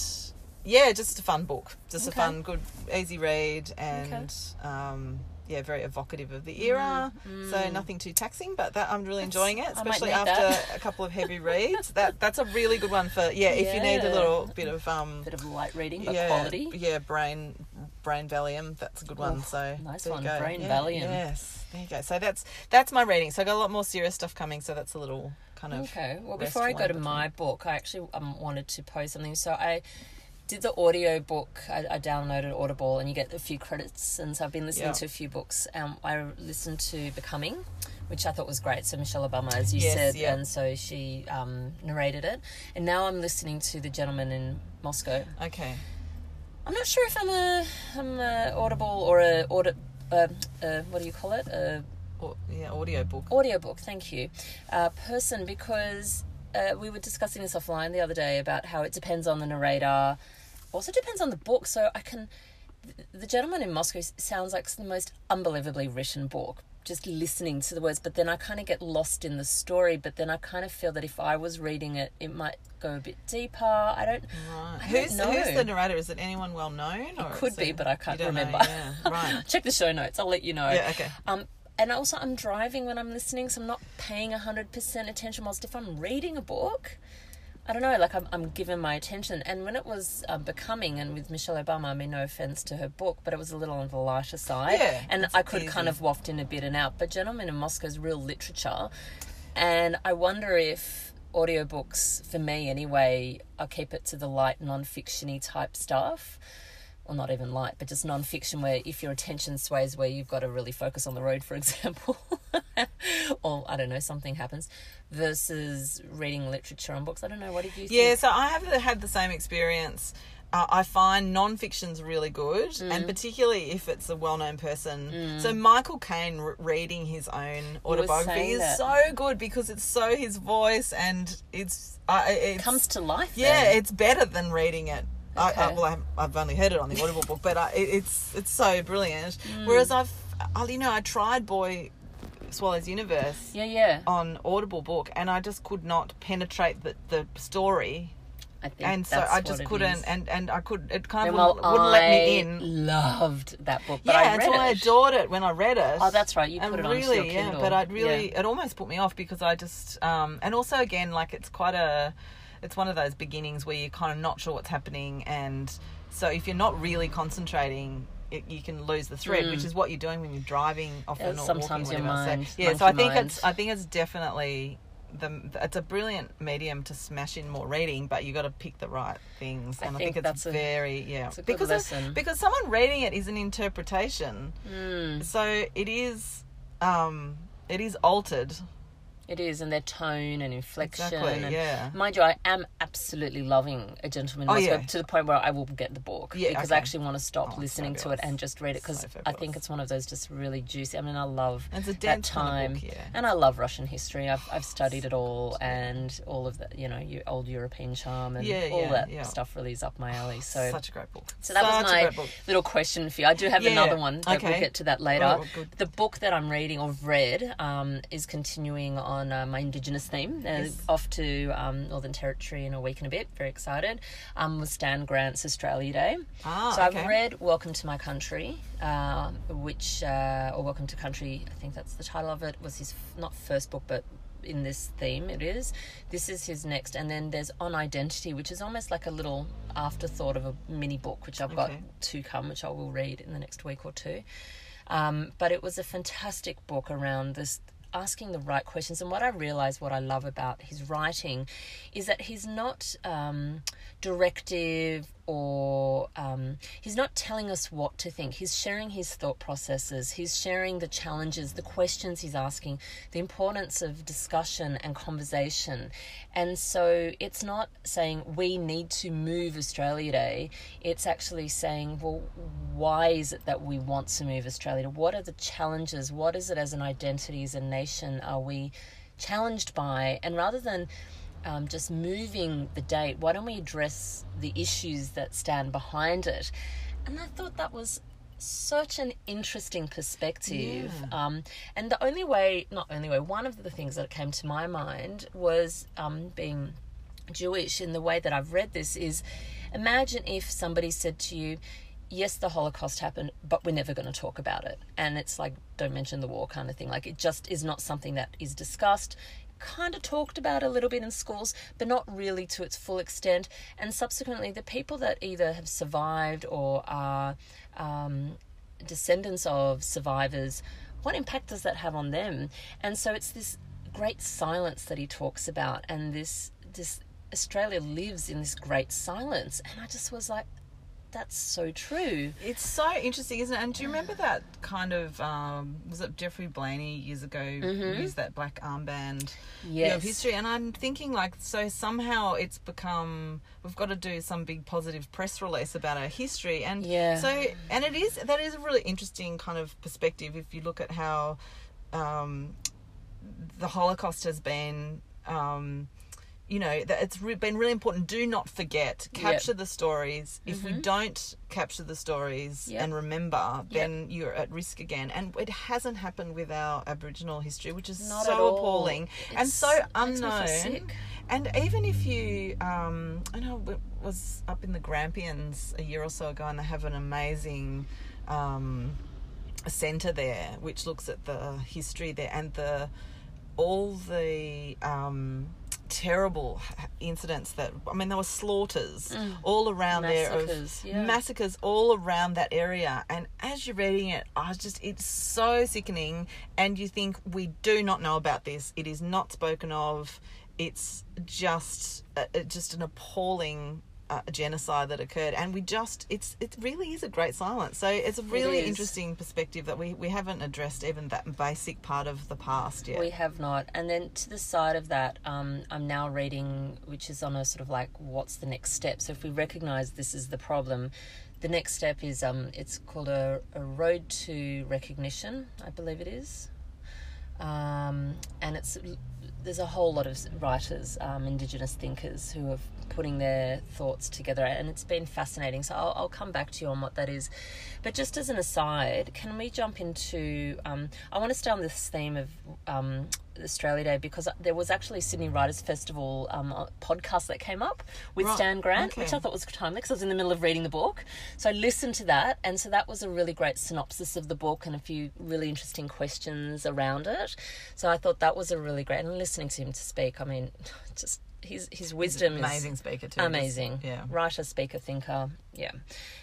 yeah, just a fun book. Just Okay. a fun, good, easy read and um, yeah, very evocative of the era. So mm. nothing too taxing, but that I'm really That's- enjoying it, especially after that. a couple of heavy reads. That that's a really good one for yeah. If you need a little bit of um, bit of light reading, but yeah, quality. yeah, brain brain Valium. That's a good one. Oh, so nice one. Brain Yeah, Valium. Yes, there you go. So that's that's my reading. So I got a lot more serious stuff coming. So that's a little kind of Okay. Well, before I go to my book, I actually um, wanted to post something. So I did the audio book. I, I downloaded Audible, and you get a few credits. And so I've been listening Yeah. to a few books. Um, I listened to Becoming, which I thought was great. So Michelle Obama, as you Yes, said, yeah. and so she um, narrated it. And now I'm listening to The Gentleman in Moscow. Okay. I'm not sure if I'm a I'm a Audible or a audit. Uh, uh, what do you call it? A yeah, audio book. audiobook, thank you, uh, person because uh, we were discussing this offline the other day about how it depends on the narrator, also depends on the book. So I can, The Gentleman in Moscow sounds like the most unbelievably written book. Just listening to the words, but then I kind of get lost in the story. But then I kind of feel that if I was reading it, it might go a bit deeper. I don't. Right. I don't Who's know. who's the narrator? Is it anyone well known? Or could be, it- but I can't don't know, remember. Yeah. Right. Check the show notes. I'll let you know. Yeah. Okay. Um, and also, I'm driving when I'm listening, so I'm not paying 100% attention. Whilst if I'm reading a book, I don't know, like I'm, I'm giving my attention. And when it was um, Becoming, and with Michelle Obama, I mean, no offense to her book, but it was a little on the lighter side. Yeah, and I could easy. kind of waft in a bit and out. But Gentleman in Moscow is real literature. And I wonder if audiobooks, for me anyway, I'll keep it to the light non fictiony type stuff or not even light, but just non-fiction where if your attention sways where you've got to really focus on the road, for example, or I don't know, something happens, versus reading literature on books. I don't know. What did you Yeah, think? so I have had the same experience. Uh, I find non-fiction's really good, Mm. and particularly if it's a well-known person. So Michael Caine re- reading his own autobiography is that. so good because it's so his voice, and it's uh, it's Comes to life. yeah, then. it's better than reading it. I, I, well, I I've only heard it on the Audible book, but I, it, it's it's so brilliant. Mm. Whereas I've, I, you know, I tried Boy Swallows Universe yeah, yeah. on Audible book, and I just could not penetrate the the story I think and so I just couldn't, is. and and I could, it kind of wouldn't, wouldn't let me in. Loved that book, but yeah, I read so I it. adored it when I read it. Oh, that's right. You and put it really, your yeah, Kindle. but I'd really, Yeah. it almost put me off because I just, um, and also again, like it's quite a, it's one of those beginnings where you're kind of not sure what's happening, and so if you're not really concentrating. It, you can lose the thread, which is what you're doing when you're driving often Yeah, sometimes walking, your whatever. So- mind- yeah, so I think mind. it's I think it's definitely the it's a brilliant medium to smash in more reading, but you got to pick the right things, I and I think think, that's it's a- very yeah it's a because because someone reading it is an interpretation, Mm. so it is um it is altered It is, and their tone and inflection. Exactly, and yeah. Mind you, I am absolutely loving A Gentleman Oh, Moscow yeah. to the point where I will get the book Yeah, because I actually want to stop Oh, listening to it and just read it because So I think it's one of those just really juicy. I mean, I love that dense kind time, of book, yeah. and I love Russian history. I've I've studied it all, and all of the you know you old European charm and all that stuff really is up my alley. So. Such a great book. So that Such was my little question for you. I do have another one, but we'll get to that later. Oh. The book that I'm reading or read um, is continuing on uh, my Indigenous theme. Uh, Yes. Off to um, Northern Territory in a week and a bit. Very excited. Um, with Stan Grant's Australia Day. Ah, so okay. I've read Welcome to My Country, uh, which uh, or Welcome to Country. I think that's the title of it. Was his f- not first book, but in this theme it is this is his next and then there's on identity which is almost like a little afterthought of a mini book which i've got to come which i will read in the next week or two um, but it was a fantastic book around this asking the right questions. And what i realize what i love about his writing is that he's not um, directive or um, he's not telling us what to think. He's sharing his thought processes. He's sharing the challenges the questions he's asking the importance of discussion and conversation. And so it's not saying we need to move australia day. It's actually saying well why is it that we want to move australia Day? what are the challenges? What is it as an identity as a nation are we challenged by and rather than um, just moving the date, why don't we address the issues that stand behind it? And I thought that was such an interesting perspective. Um, and the only way, not only way, one of the things that came to my mind was um, being Jewish in the way that I've read this is imagine if somebody said to you, Yes, the Holocaust happened, but we're never going to talk about it. And it's like, don't mention the war kind of thing. Like, it just is not something that is discussed kind of talked about a little bit in schools, but not really to its full extent. And subsequently, the people that either have survived or are um, descendants of survivors, what impact does that have on them? And so it's this great silence that he talks about, and this this Australia lives in this great silence. And I just was like, that's so true. It's so interesting, isn't it? And do you remember that kind of um, was it Geoffrey Blainey years ago used that black armband Yes. of history? And I'm thinking like so somehow it's become we've got to do some big positive press release about our history and Yeah. so and it is that is a really interesting kind of perspective if you look at how um, the Holocaust has been. Um, you know that it's re- been really important. Do not forget. Capture the stories. If we don't capture the stories Yep. and remember, then you're at risk again. And it hasn't happened with our Aboriginal history, which is Not so all. appalling and so makes me feel unknown. And even if you, um, I know it was up in the Grampians a year or so ago, and they have an amazing um, centre there, which looks at the history there and the all the um, terrible incidents that I mean there were slaughters all around there Mm. Massacres, of yeah. massacres all around that area and as you're reading it I was just it's so sickening and you think we do not know about this it is not spoken of it's just uh, uh, just an appalling uh, genocide that occurred and we just it's it really is a great silence so it's a really is. interesting perspective that we we haven't addressed even that basic part of the past yet We have not. And then to the side of that, um, I'm now reading, which is on a sort of like, what's the next step? So if we recognize this is the problem, the next step is um, it's called a, a road to recognition, I believe it is. Um, and it's there's a whole lot of writers, um, Indigenous thinkers, who are putting their thoughts together, and it's been fascinating. So I'll, I'll come back to you on what that is. But just as an aside, can we jump into? Um, I want to stay on this theme of um, Australia Day because there was actually a Sydney Writers Festival um, a podcast that came up with Right, Stan Grant, okay. which I thought was timely because I was in the middle of reading the book. So I listened to that, and so that was a really great synopsis of the book and a few really interesting questions around it. So I thought that was a really great. And listening to him to speak, I mean, just his his wisdom amazing is speaker too amazing. yeah writer, speaker, thinker. Yeah,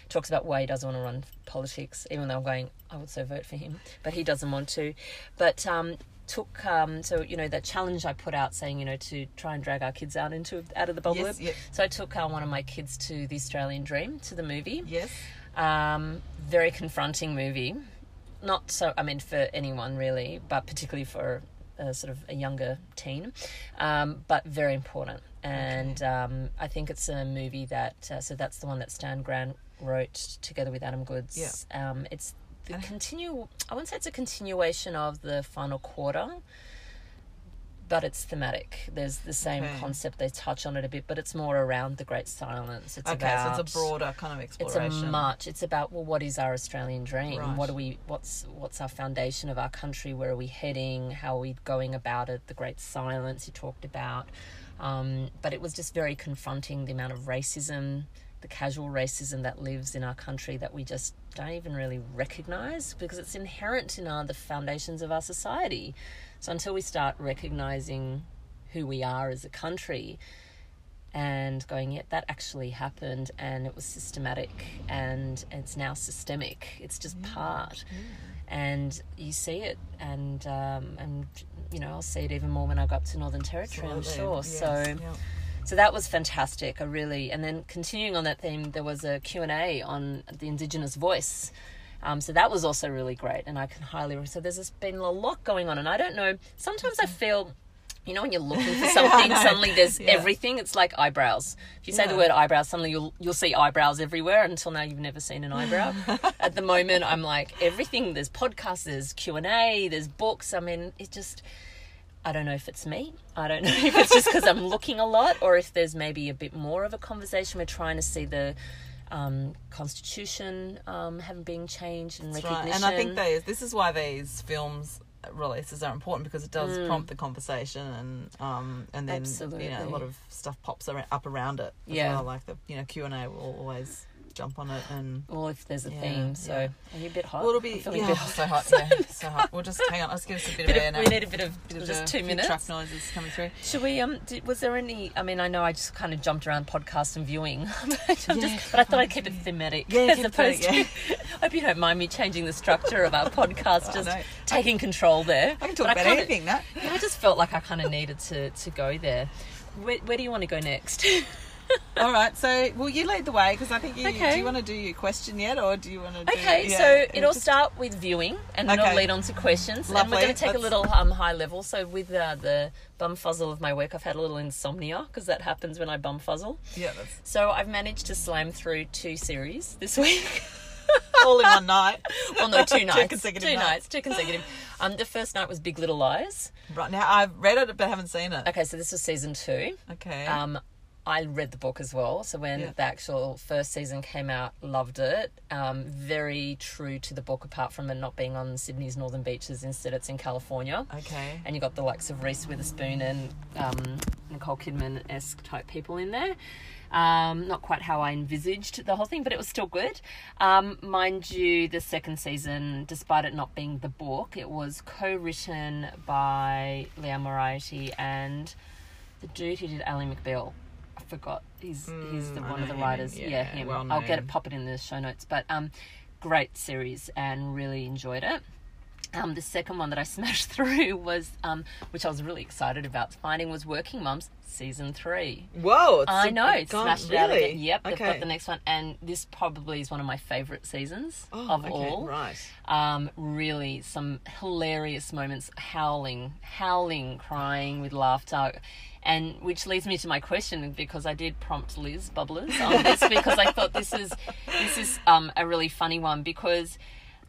talks about why he doesn't want to run politics, even though I'm going, I would so vote for him, but he doesn't want to. But um, took um, so you know that challenge I put out saying you know to try and drag our kids out into out of the bubble Yes, yep. So I took uh, one of my kids to the Australian Dream to the movie. yes Um, very confronting movie. Not so, I mean, for anyone really, but particularly for a sort of a younger teen, um, but very important. And um, I think it's a movie that uh, so that's the one that Stan Grant wrote together with Adam Goodes. Um, it's the continue. I wouldn't say it's a continuation of the final quarter, but it's thematic. There's the same Okay. concept. They touch on it a bit, but it's more around the Great Silence. It's Okay, about so it's a broader kind of exploration. it's a much. It's about well, what is our Australian dream? Right. What are we? What's what's our foundation of our country? Where are we heading? How are we going about it? The Great Silence you talked about, um, but it was just very confronting. The amount of racism, the casual racism that lives in our country that we just don't even really recognise because it's inherent in our the foundations of our society. So until we start recognizing who we are as a country and going, yeah, that actually happened and it was systematic and it's now systemic. It's just part. And you see it and um, and you know, I'll see it even more when I go up to Northern Territory, I'm sure. Yes, So yeah. so that was fantastic. I really and then continuing on that theme, there was a Q&A on the indigenous voice. Um, so that was also really great, and I can highly. So there's just been a lot going on, and I don't know. Sometimes I feel, you know, when you're looking for something, know. suddenly there's Yeah. everything. It's like eyebrows. If you say the word eyebrows, suddenly you'll you'll see eyebrows everywhere. Until now, you've never seen an eyebrow. At the moment, I'm like everything. There's podcasts, there's Q and A, there's books. I mean, it just. I don't know if it's me. I don't know if it's just because I'm looking a lot, or if there's maybe a bit more of a conversation. We're trying to see the um, constitution um, having been changed and That's recognition. right. And I think these, this is why these films releases are important because it does Mm. prompt the conversation and um and then you know a lot of stuff pops up around it as Yeah. well like the you know Q and A will always jump on it and Well, if there's a Yeah, theme, so yeah. are you a bit hot? well, it'll be feeling a yeah, bit hot. so hot yeah so hot we'll just hang on let's give us a bit, Bit of air now we need a bit of Bit just a two minutes. truck noises coming through Should we? Um, did, was there any? I mean, I know I just kind of jumped around podcast and viewing, but, I'm Yeah, just, but I thought I'd keep it thematic Yeah, as opposed to. I hope you don't mind me changing the structure of our podcast, I just know. taking control there. I can talk But about anything no I just felt like I kind of needed to to go there. Where, where do you want to go next? all right so will you lead the way because I think you Okay. do you want to do your question yet or do you want to do Okay, yeah, so it'll just- start with viewing, and then Okay. it'll lead on to questions. And we're going to take a little um, high level. So with uh, the bum fuzzle of my work, I've had a little insomnia because that happens when I bum fuzzle. yeah that's So I've managed to slam through two series this week. all in one night well, no, two nights. consecutive two nights. nights. Two consecutive. Um, the first night was Big Little Lies. Right now, I've read it but haven't seen it. Okay, so this was season two. Okay. Um, I read the book as well. So when Yeah. the actual first season came out, loved it. Um, very true to the book, apart from it not being on Sydney's northern beaches. Instead, it's in California. okay. And you got the likes of Reese Witherspoon and um, Nicole Kidman esque type people in there. Um, not quite how I envisaged the whole thing, but it was still good. Um, mind you, the second season, despite it not being the book, it was co written by Liane Moriarty and the dude who did Ally McBeal. Forgot. He's he's the Mm, I one of the him. writers. Yeah, Yeah, him. well I'll get it, pop it in the show notes. But um, great series and really enjoyed it. Um, the second one that I smashed through was, um, which I was really excited about finding, was Working Mums season three. Whoa! I know, it's gone- smashed it out really? again. Yep, they've Okay. got the next one, and this probably is one of my favourite seasons Oh, of okay, all. Right. Um, really, some hilarious moments, howling, howling, crying with laughter. And which leads me to my question because I did prompt Liz Bubblers on this because I thought this is this is um, a really funny one because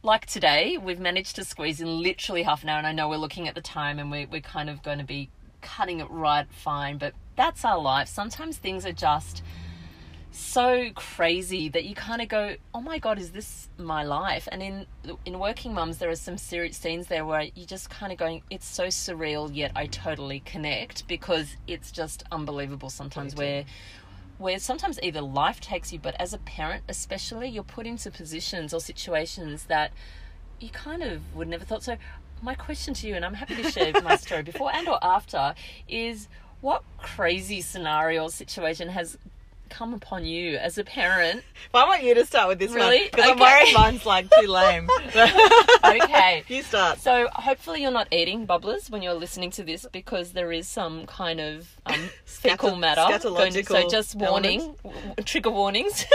like today we've managed to squeeze in literally half an hour and I know we're looking at the time and we're, we're kind of going to be cutting it right fine but that's our life sometimes things are just so crazy that you kind of go, "Oh my god, is this my life?" And in in Working Mums, there are some serious scenes there where you just kind of going, "It's so surreal, yet I totally connect because it's just unbelievable." Sometimes where where sometimes either life takes you, but as a parent, especially, you're put into positions or situations that you kind of would never thought. So, my question to you, and I'm happy to share my story before and or after, is what crazy scenario or situation has come upon you as a parent? Well, I want you to start with this Really? one because I'm worried mine's like too lame. Okay. you start. So hopefully you're not eating bubblers when you're listening to this because there is some kind of um, fecal matter. going so just warning, elements. trigger warnings.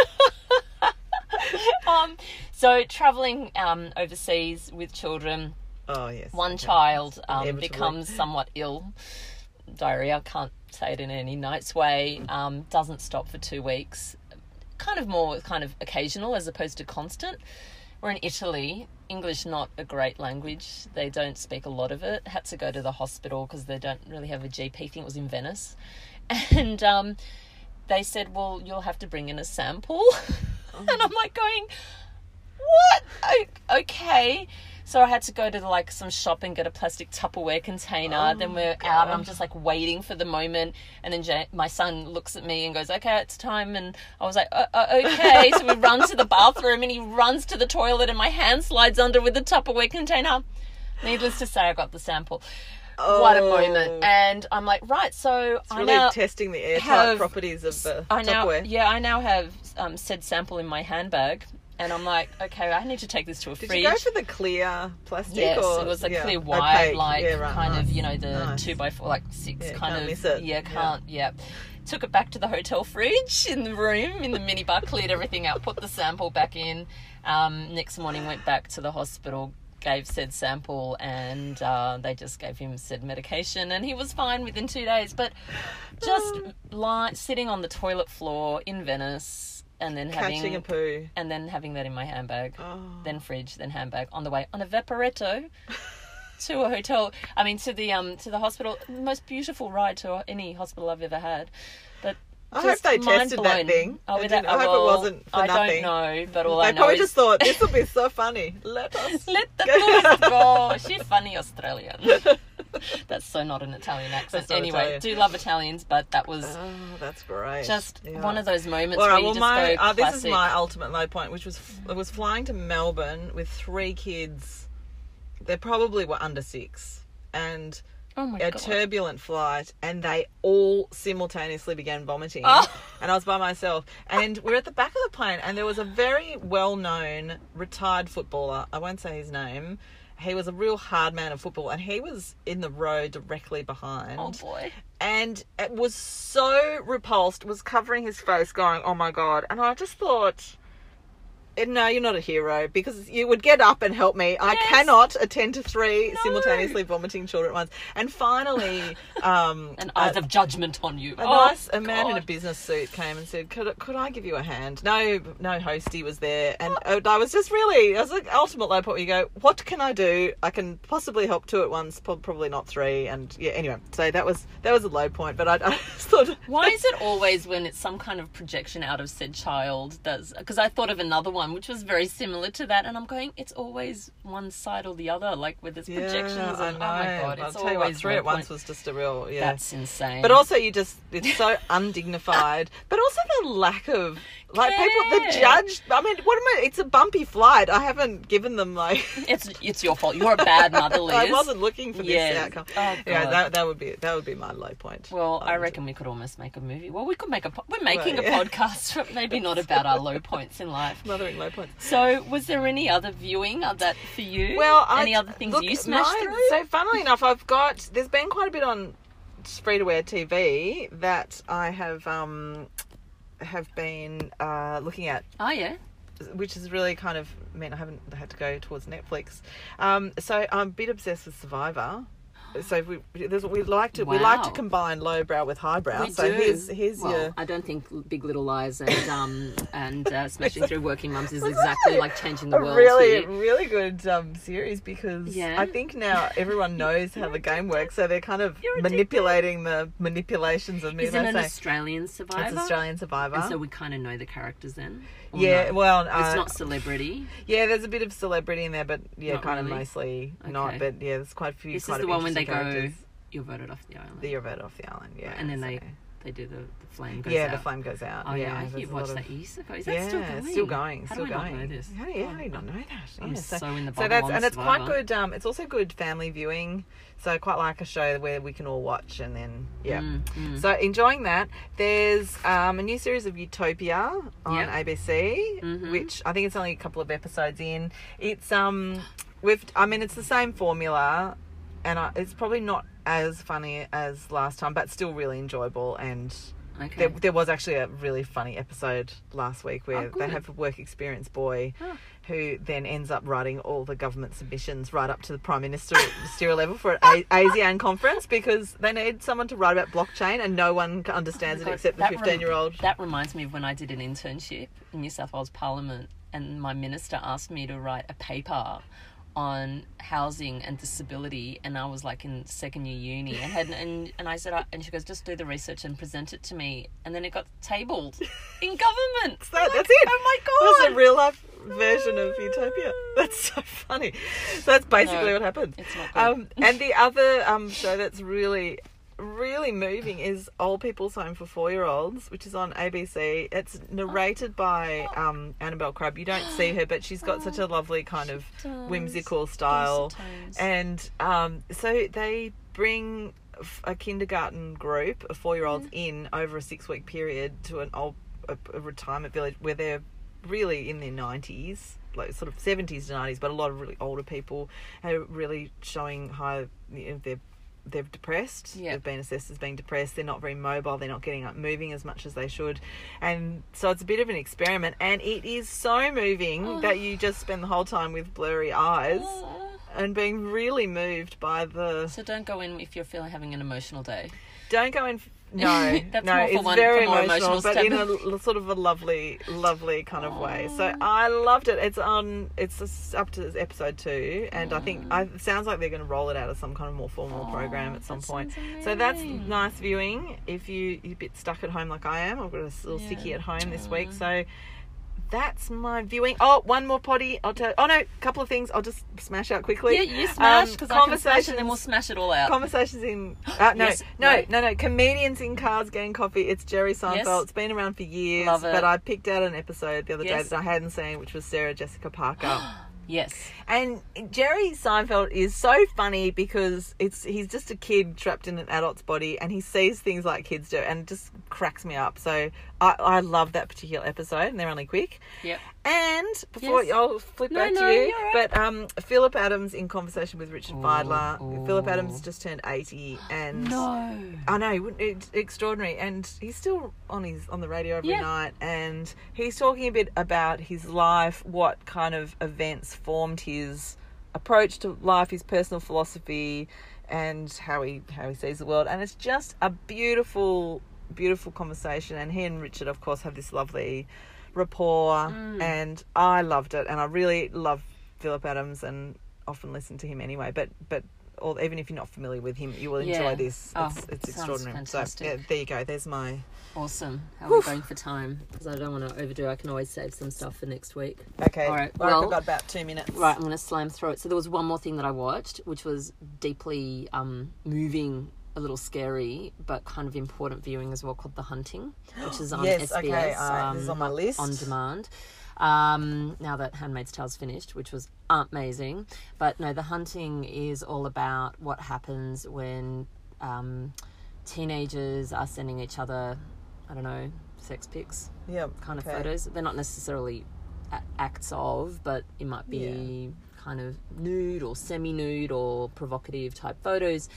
um, so traveling um, overseas with children, Oh yes. One okay. child um, becomes somewhat ill, diarrhea. Can't say it in any nice way. Um, doesn't stop for two weeks. Kind of more kind of occasional as opposed to constant. We're in Italy. English not a great language. They don't speak a lot of it. Had to go to the hospital because they don't really have a GP. I think it was in Venice, and um, they said, "Well, you'll have to bring in a sample." and I'm like going, "What? Okay." So I had to go to the, like some shop and get a plastic Tupperware container. then we're out, and I'm just like waiting for the moment. And then Ja my son looks at me and goes, "Okay, it's time." And I was like, uh, uh, "Okay." so we run to the bathroom, and he runs to the toilet, and my hand slides under with the Tupperware container. Needless to say, I got the sample. What a moment! And I'm like, right. So It's I really now testing the airtight have- properties of the I now, Tupperware. yeah, I now have um, said sample in my handbag, and I'm like, okay, I need to take this to a Did fridge. you go for the clear plastic? Yes, or, it was a yeah, clear wide, like Yeah, right, kind of you know the Nice. two by four, like six Yeah, kind can't of miss it. yeah, can't yeah. Took it back to the hotel fridge in the room in the minibar, cleared everything out, put the sample back in. Um, next morning, went back to the hospital, gave said sample, and uh, they just gave him said medication, and he was fine within two days. But just lie, sitting on the toilet floor in Venice, and then Catching having a poo. and then having that in my handbag Oh. then fridge, then handbag on the way on a Vaporetto to a hotel. I mean, to the um to the hospital. Most beautiful ride to any hospital I've ever had. I hope they tested that thing. Oh, that, I hope it wasn't for I nothing. don't know, but all I They know probably is just thought this will be so funny. Let us. let the go. She's funny Australian. That's so not an Italian accent. Anyway, Italian. do love Italians, but that was Oh, that's great. just Yeah. one of those moments All where right, you well, just my go uh, this is my ultimate low point, which was it was flying to Melbourne with three kids. They probably were under six, and oh my a god. turbulent flight, and they all simultaneously began vomiting. Oh. And I was by myself, and we are at the back of the plane, and there was a very well-known retired footballer. I won't say his name. He was a real hard man of football, and he was in the row directly behind oh boy. and it was so repulsed, was covering his face, going, "Oh my god!" And I just thought, "No, you're not a hero because you would get up and help me. I cannot attend to three No. simultaneously vomiting children at once." And finally, um, An a- eyes of judgment on you. a Oh, nice a man in a business suit came and said, "Could could I give you a hand?" No, no hostie was there, and uh, I was just really. I was like ultimate low point. Where you go, "What can I do? I can possibly help two at once, probably not three. And yeah, anyway, so that was that was a low point. But I, I thought, Why is it always when it's some kind of projection out of said child does? Because I thought of another one Um, which was very similar to that, and I'm going, it's always one side or the other, like with its Yeah, projections. I And, know. oh my god, I'll it's tell you what, three at once was just a real yeah. That's insane. But also, you just, it's so undignified. But also the lack of, like, people, the judge, I mean, what am I, it's a bumpy flight. I haven't given them, like, it's it's your fault. You're a bad mother, Liz. I wasn't looking for Yes. this outcome. Oh, yeah, that, that would be, that would be my low point. Well, I Um, reckon we could almost make a movie. Well, we could make a. Po- we're making Well, a podcast, but maybe not about our low points in life. Mothering low points. So, was there any other viewing of that for you? Well, any I, other things look, you smashed mine- through? So, funnily enough, I've got, there's been quite a bit on free to air TV that I have, um, have been uh, looking at oh yeah. which has really kind of meant I haven't had to go towards Netflix. Um, so I'm a bit obsessed with Survivor. So we we like to we like to combine lowbrow with highbrow. We so do. here's here's well, your I don't think Big Little Lies and um and uh, Smashing Through Working Mums is exactly like changing the a world. really really good um, series because Yeah. I think now everyone knows how the game works, so they're kind of You're manipulating the manipulations of me. Is it They an say Australian Survivor? it's Australian Survivor. And so we kind of know the characters then. Yeah, no? well, uh, it's not celebrity. yeah, there's a bit of celebrity in there, but yeah, Not kind really? of mostly not. But yeah, there's quite a few. This quite is the one when they interesting go, characters. you're voted off the island. You're voted off the island, yeah. and then so- they do the, the flame goes yeah, out. the flame goes out. Oh yeah, I you a watched of- that years ago. Is that yeah, still going? still going, How still do I going. not know this? How you, how do you not know that? I'm Yeah, so in the so that's and it's quite good. Um, it's also good family viewing. So quite like a show where we can all watch and then yeah. Mm, mm. So enjoying that. There's um, a new series of Utopia on Yep. ABC, Mhm. which I think it's only a couple of episodes in. It's um, with I mean it's the same formula, and I, it's probably not as funny as last time, but still really enjoyable and Okay. There, there was actually a really funny episode last week where Oh, they have a work experience boy Oh. who then ends up writing all the government submissions right up to the prime minister ministerial level for an A- ASEAN conference because they need someone to write about blockchain and no one understands it oh God, except the 15 year old. That reminds me of when I did an internship in New South Wales Parliament, and my minister asked me to write a paper on housing and disability, and I was like in second year uni, and had and, and I said, I, and she goes, just do the research and present it to me, and then it got tabled in government. So that's it. Oh my god That's a real life version of Utopia. That's so funny. So that's basically No, what happened it's not good. Um, and the other um, show that's really, really moving is Old People's Home for Four Year Olds, which is on ABC. It's narrated by um, Annabel Crabb. You don't see her, but she's got such a lovely kind of does. whimsical style. And um, so they bring a kindergarten group of four year olds Mm. in over a six week period to an old a, a retirement village where they're really in their 90s, like sort of 70s to 90s, but a lot of really older people are really showing how you know, they're. They're depressed. Yeah. They've been assessed as being depressed. They're not very mobile. They're not getting up moving as much as they should. And so it's a bit of an experiment. And it is so moving oh. that you just spend the whole time with blurry eyes Oh. and being really moved by the. So don't go in if you're feeling having an emotional day. Don't go in. No, That's no, more for it's one- very for more emotional, emotional but in a sort of a lovely, lovely kind of way. So oh. I loved it. It's on. It's just up to episode two, and I think I, it sounds like they're going to roll it out as some kind of more formal oh, program at some that point. sounds So that's amazing. nice viewing. If you you're a bit stuck at home like I am, I've got a little Yeah. sickie at home this week, so. That's my viewing. Oh, one more potty. I'll tell. Oh no, a couple of things. I'll just smash out quickly. Yeah, you smash Um, because I can smash and then we'll smash it all out. Conversations in uh, no, Yes, no, no. no, no, Comedians in cars getting coffee. It's Jerry Seinfeld. Yes. It's been around for years, Love it. but I picked out an episode the other Yes. day that I hadn't seen, which was Sarah Jessica Parker. yes. and Jerry Seinfeld is so funny because it's he's just a kid trapped in an adult's body, and he sees things like kids do, and just cracks me up. So I, I love that particular episode, and they're only quick. Yep. And before Yes. I'll flip No, back no, to you, you're right. but um, Phillip Adams in conversation with Richard Ooh, Fidler. Phillip. Adams just turned eighty, and No. I know, he wouldn't it- extraordinary, and he's still on his on the radio every Yeah. night, and he's talking a bit about his life, what kind of events formed his approach to life, his personal philosophy, and how he how he sees the world, and it's just a beautiful, beautiful conversation. And he and Richard, of course, have this lovely rapport, Mm. and I loved it, and I really love Phillip Adams, and often listen to him anyway, but but. Or even if you're not familiar with him, you will enjoy Yeah. this. Oh, It's, extraordinary. So yeah, there you go. There's my. Awesome. How are we going for time? Because I don't want to overdo. I can always save some stuff for next week. Okay. All right, Well, well- I've got about two minutes. Right, I'm going to slam through it. So there was one more thing that I watched, which was deeply um, moving, a little scary, but kind of important viewing as well, called The Hunting, which is on Yes, SBS. okay, uh, this is on my list. On demand. Um, now that Handmaid's Tale's finished, which was amazing. But no, The Hunting is all about what happens when um, teenagers are sending each other, I don't know, sex pics Yep. kind of photos. They're not necessarily a- acts of, but it might be kind of nude or semi nude or provocative type photos.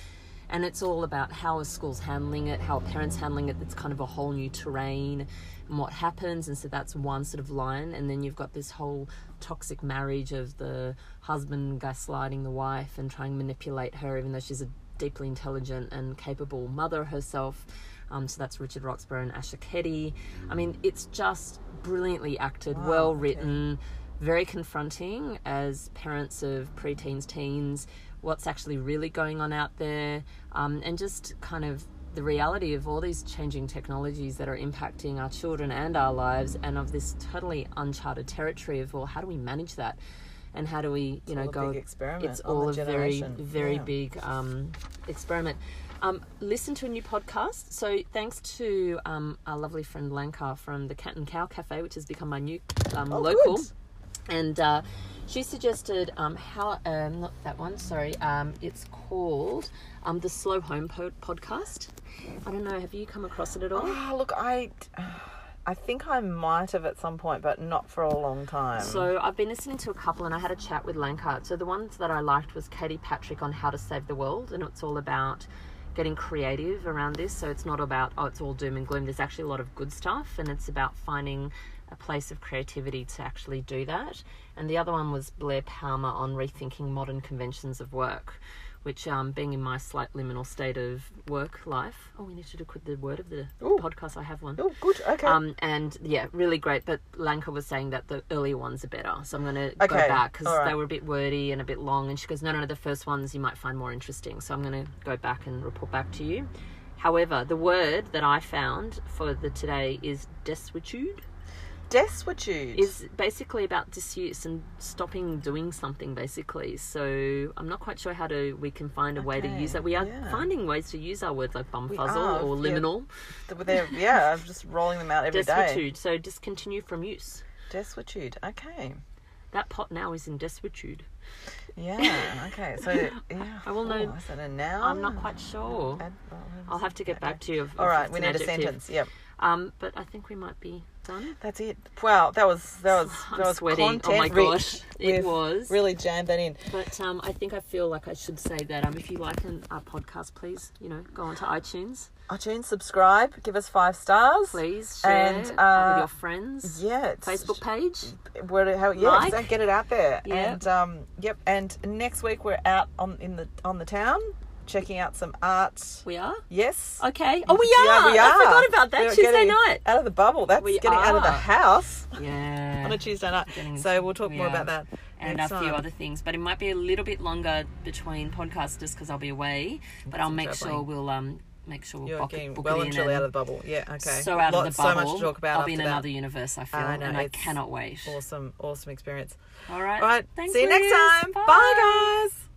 And it's all about how are schools handling it, how are parents handling it. It's kind of a whole new terrain and what happens. And so that's one sort of line. And then you've got this whole toxic marriage of the husband gaslighting the wife and trying to manipulate her, even though she's a deeply intelligent and capable mother herself. Um, so that's Richard Roxburgh and Asher Keddie. I mean, it's just brilliantly acted, Wow, well okay. written, very confronting as parents of preteens, teens, what's actually really going on out there, um, and just kind of the reality of all these changing technologies that are impacting our children and our lives, and of this totally uncharted territory of well, how do we manage that? And how do we, you know, go? It's all a very, very Yeah. big um, experiment. Um, listen to a new podcast. So thanks to um, our lovely friend Lanka from the Cat and Cow Cafe, which has become my new um, Oh, local, good. and uh, she suggested um, how um, not that one. Sorry, um, it's called um, the Slow Home po- Podcast. I don't know. Have you come across it at all? Oh, look, I, I think I might have at some point, but not for a long time. So I've been listening to a couple, and I had a chat with Lankart. So the ones that I liked was Katie Patrick on how to save the world, and it's all about getting creative around this. So it's not about oh, it's all doom and gloom. There's actually a lot of good stuff, and it's about finding a place of creativity to actually do that. And the other one was Blair Palmer on rethinking modern conventions of work, which, um, being in my slight liminal state of work life, oh, we need to do the word of the Ooh. podcast. I have one. Oh, good. Okay. Um, and yeah, really great. But Lanka was saying that the earlier ones are better, so I'm going to go back because right. they were a bit wordy and a bit long. And she goes, "No, no, no, the first ones you might find more interesting." So I'm going to go back and report back to you. However, the word that I found for the today is desuetude. Desuetude. Is basically about disuse and stopping doing something. Basically, so I'm not quite sure how to we can find a way to use that. We are yeah. finding ways to use our words like bumfuzzle or yeah. liminal. They're, yeah, I'm just rolling them out every day. Desuetude. So discontinue from use. Desuetude. Okay. That pot now is in desuetude. Yeah. Okay. So yeah. I will know- Oh, is that a noun? I'm not quite sure. I'll have to get back to you. If, All right. We need a sentence. Yep. Um, but I think we might be done. That's it. Wow. That was that was I'm that was sweating. Oh my gosh, it was. Really jammed that in. But um, I think I feel like I should say that um, if you like an, our podcast, please, you know, go onto iTunes. iTunes, subscribe, give us five stars. Please share And, uh, with your friends. Yeah. Facebook page. Where, how, yeah, Like. get it out there. Yeah. And um, yep. And next week we're out on in the on the town, checking out some art. We are Yes. okay. Oh, we Yeah, are. we I forgot about that We're Tuesday night. Out of the bubble. That's We getting out of the house Yeah. on a Tuesday night. Getting- So we'll talk we more are. about that. and next a few time. other things. But it might be a little bit longer between podcasts just because I'll be away. But I'll some make sure we'll um make sure we'll You're book, getting book well it and truly out of the bubble. Yeah. Okay. so out Lots, of the bubble. So much to talk about. I'll be in that. another universe. I feel, I know, and I cannot wait. Awesome, awesome experience. All right. All right. Thanks, see you next Liz. time. Bye guys.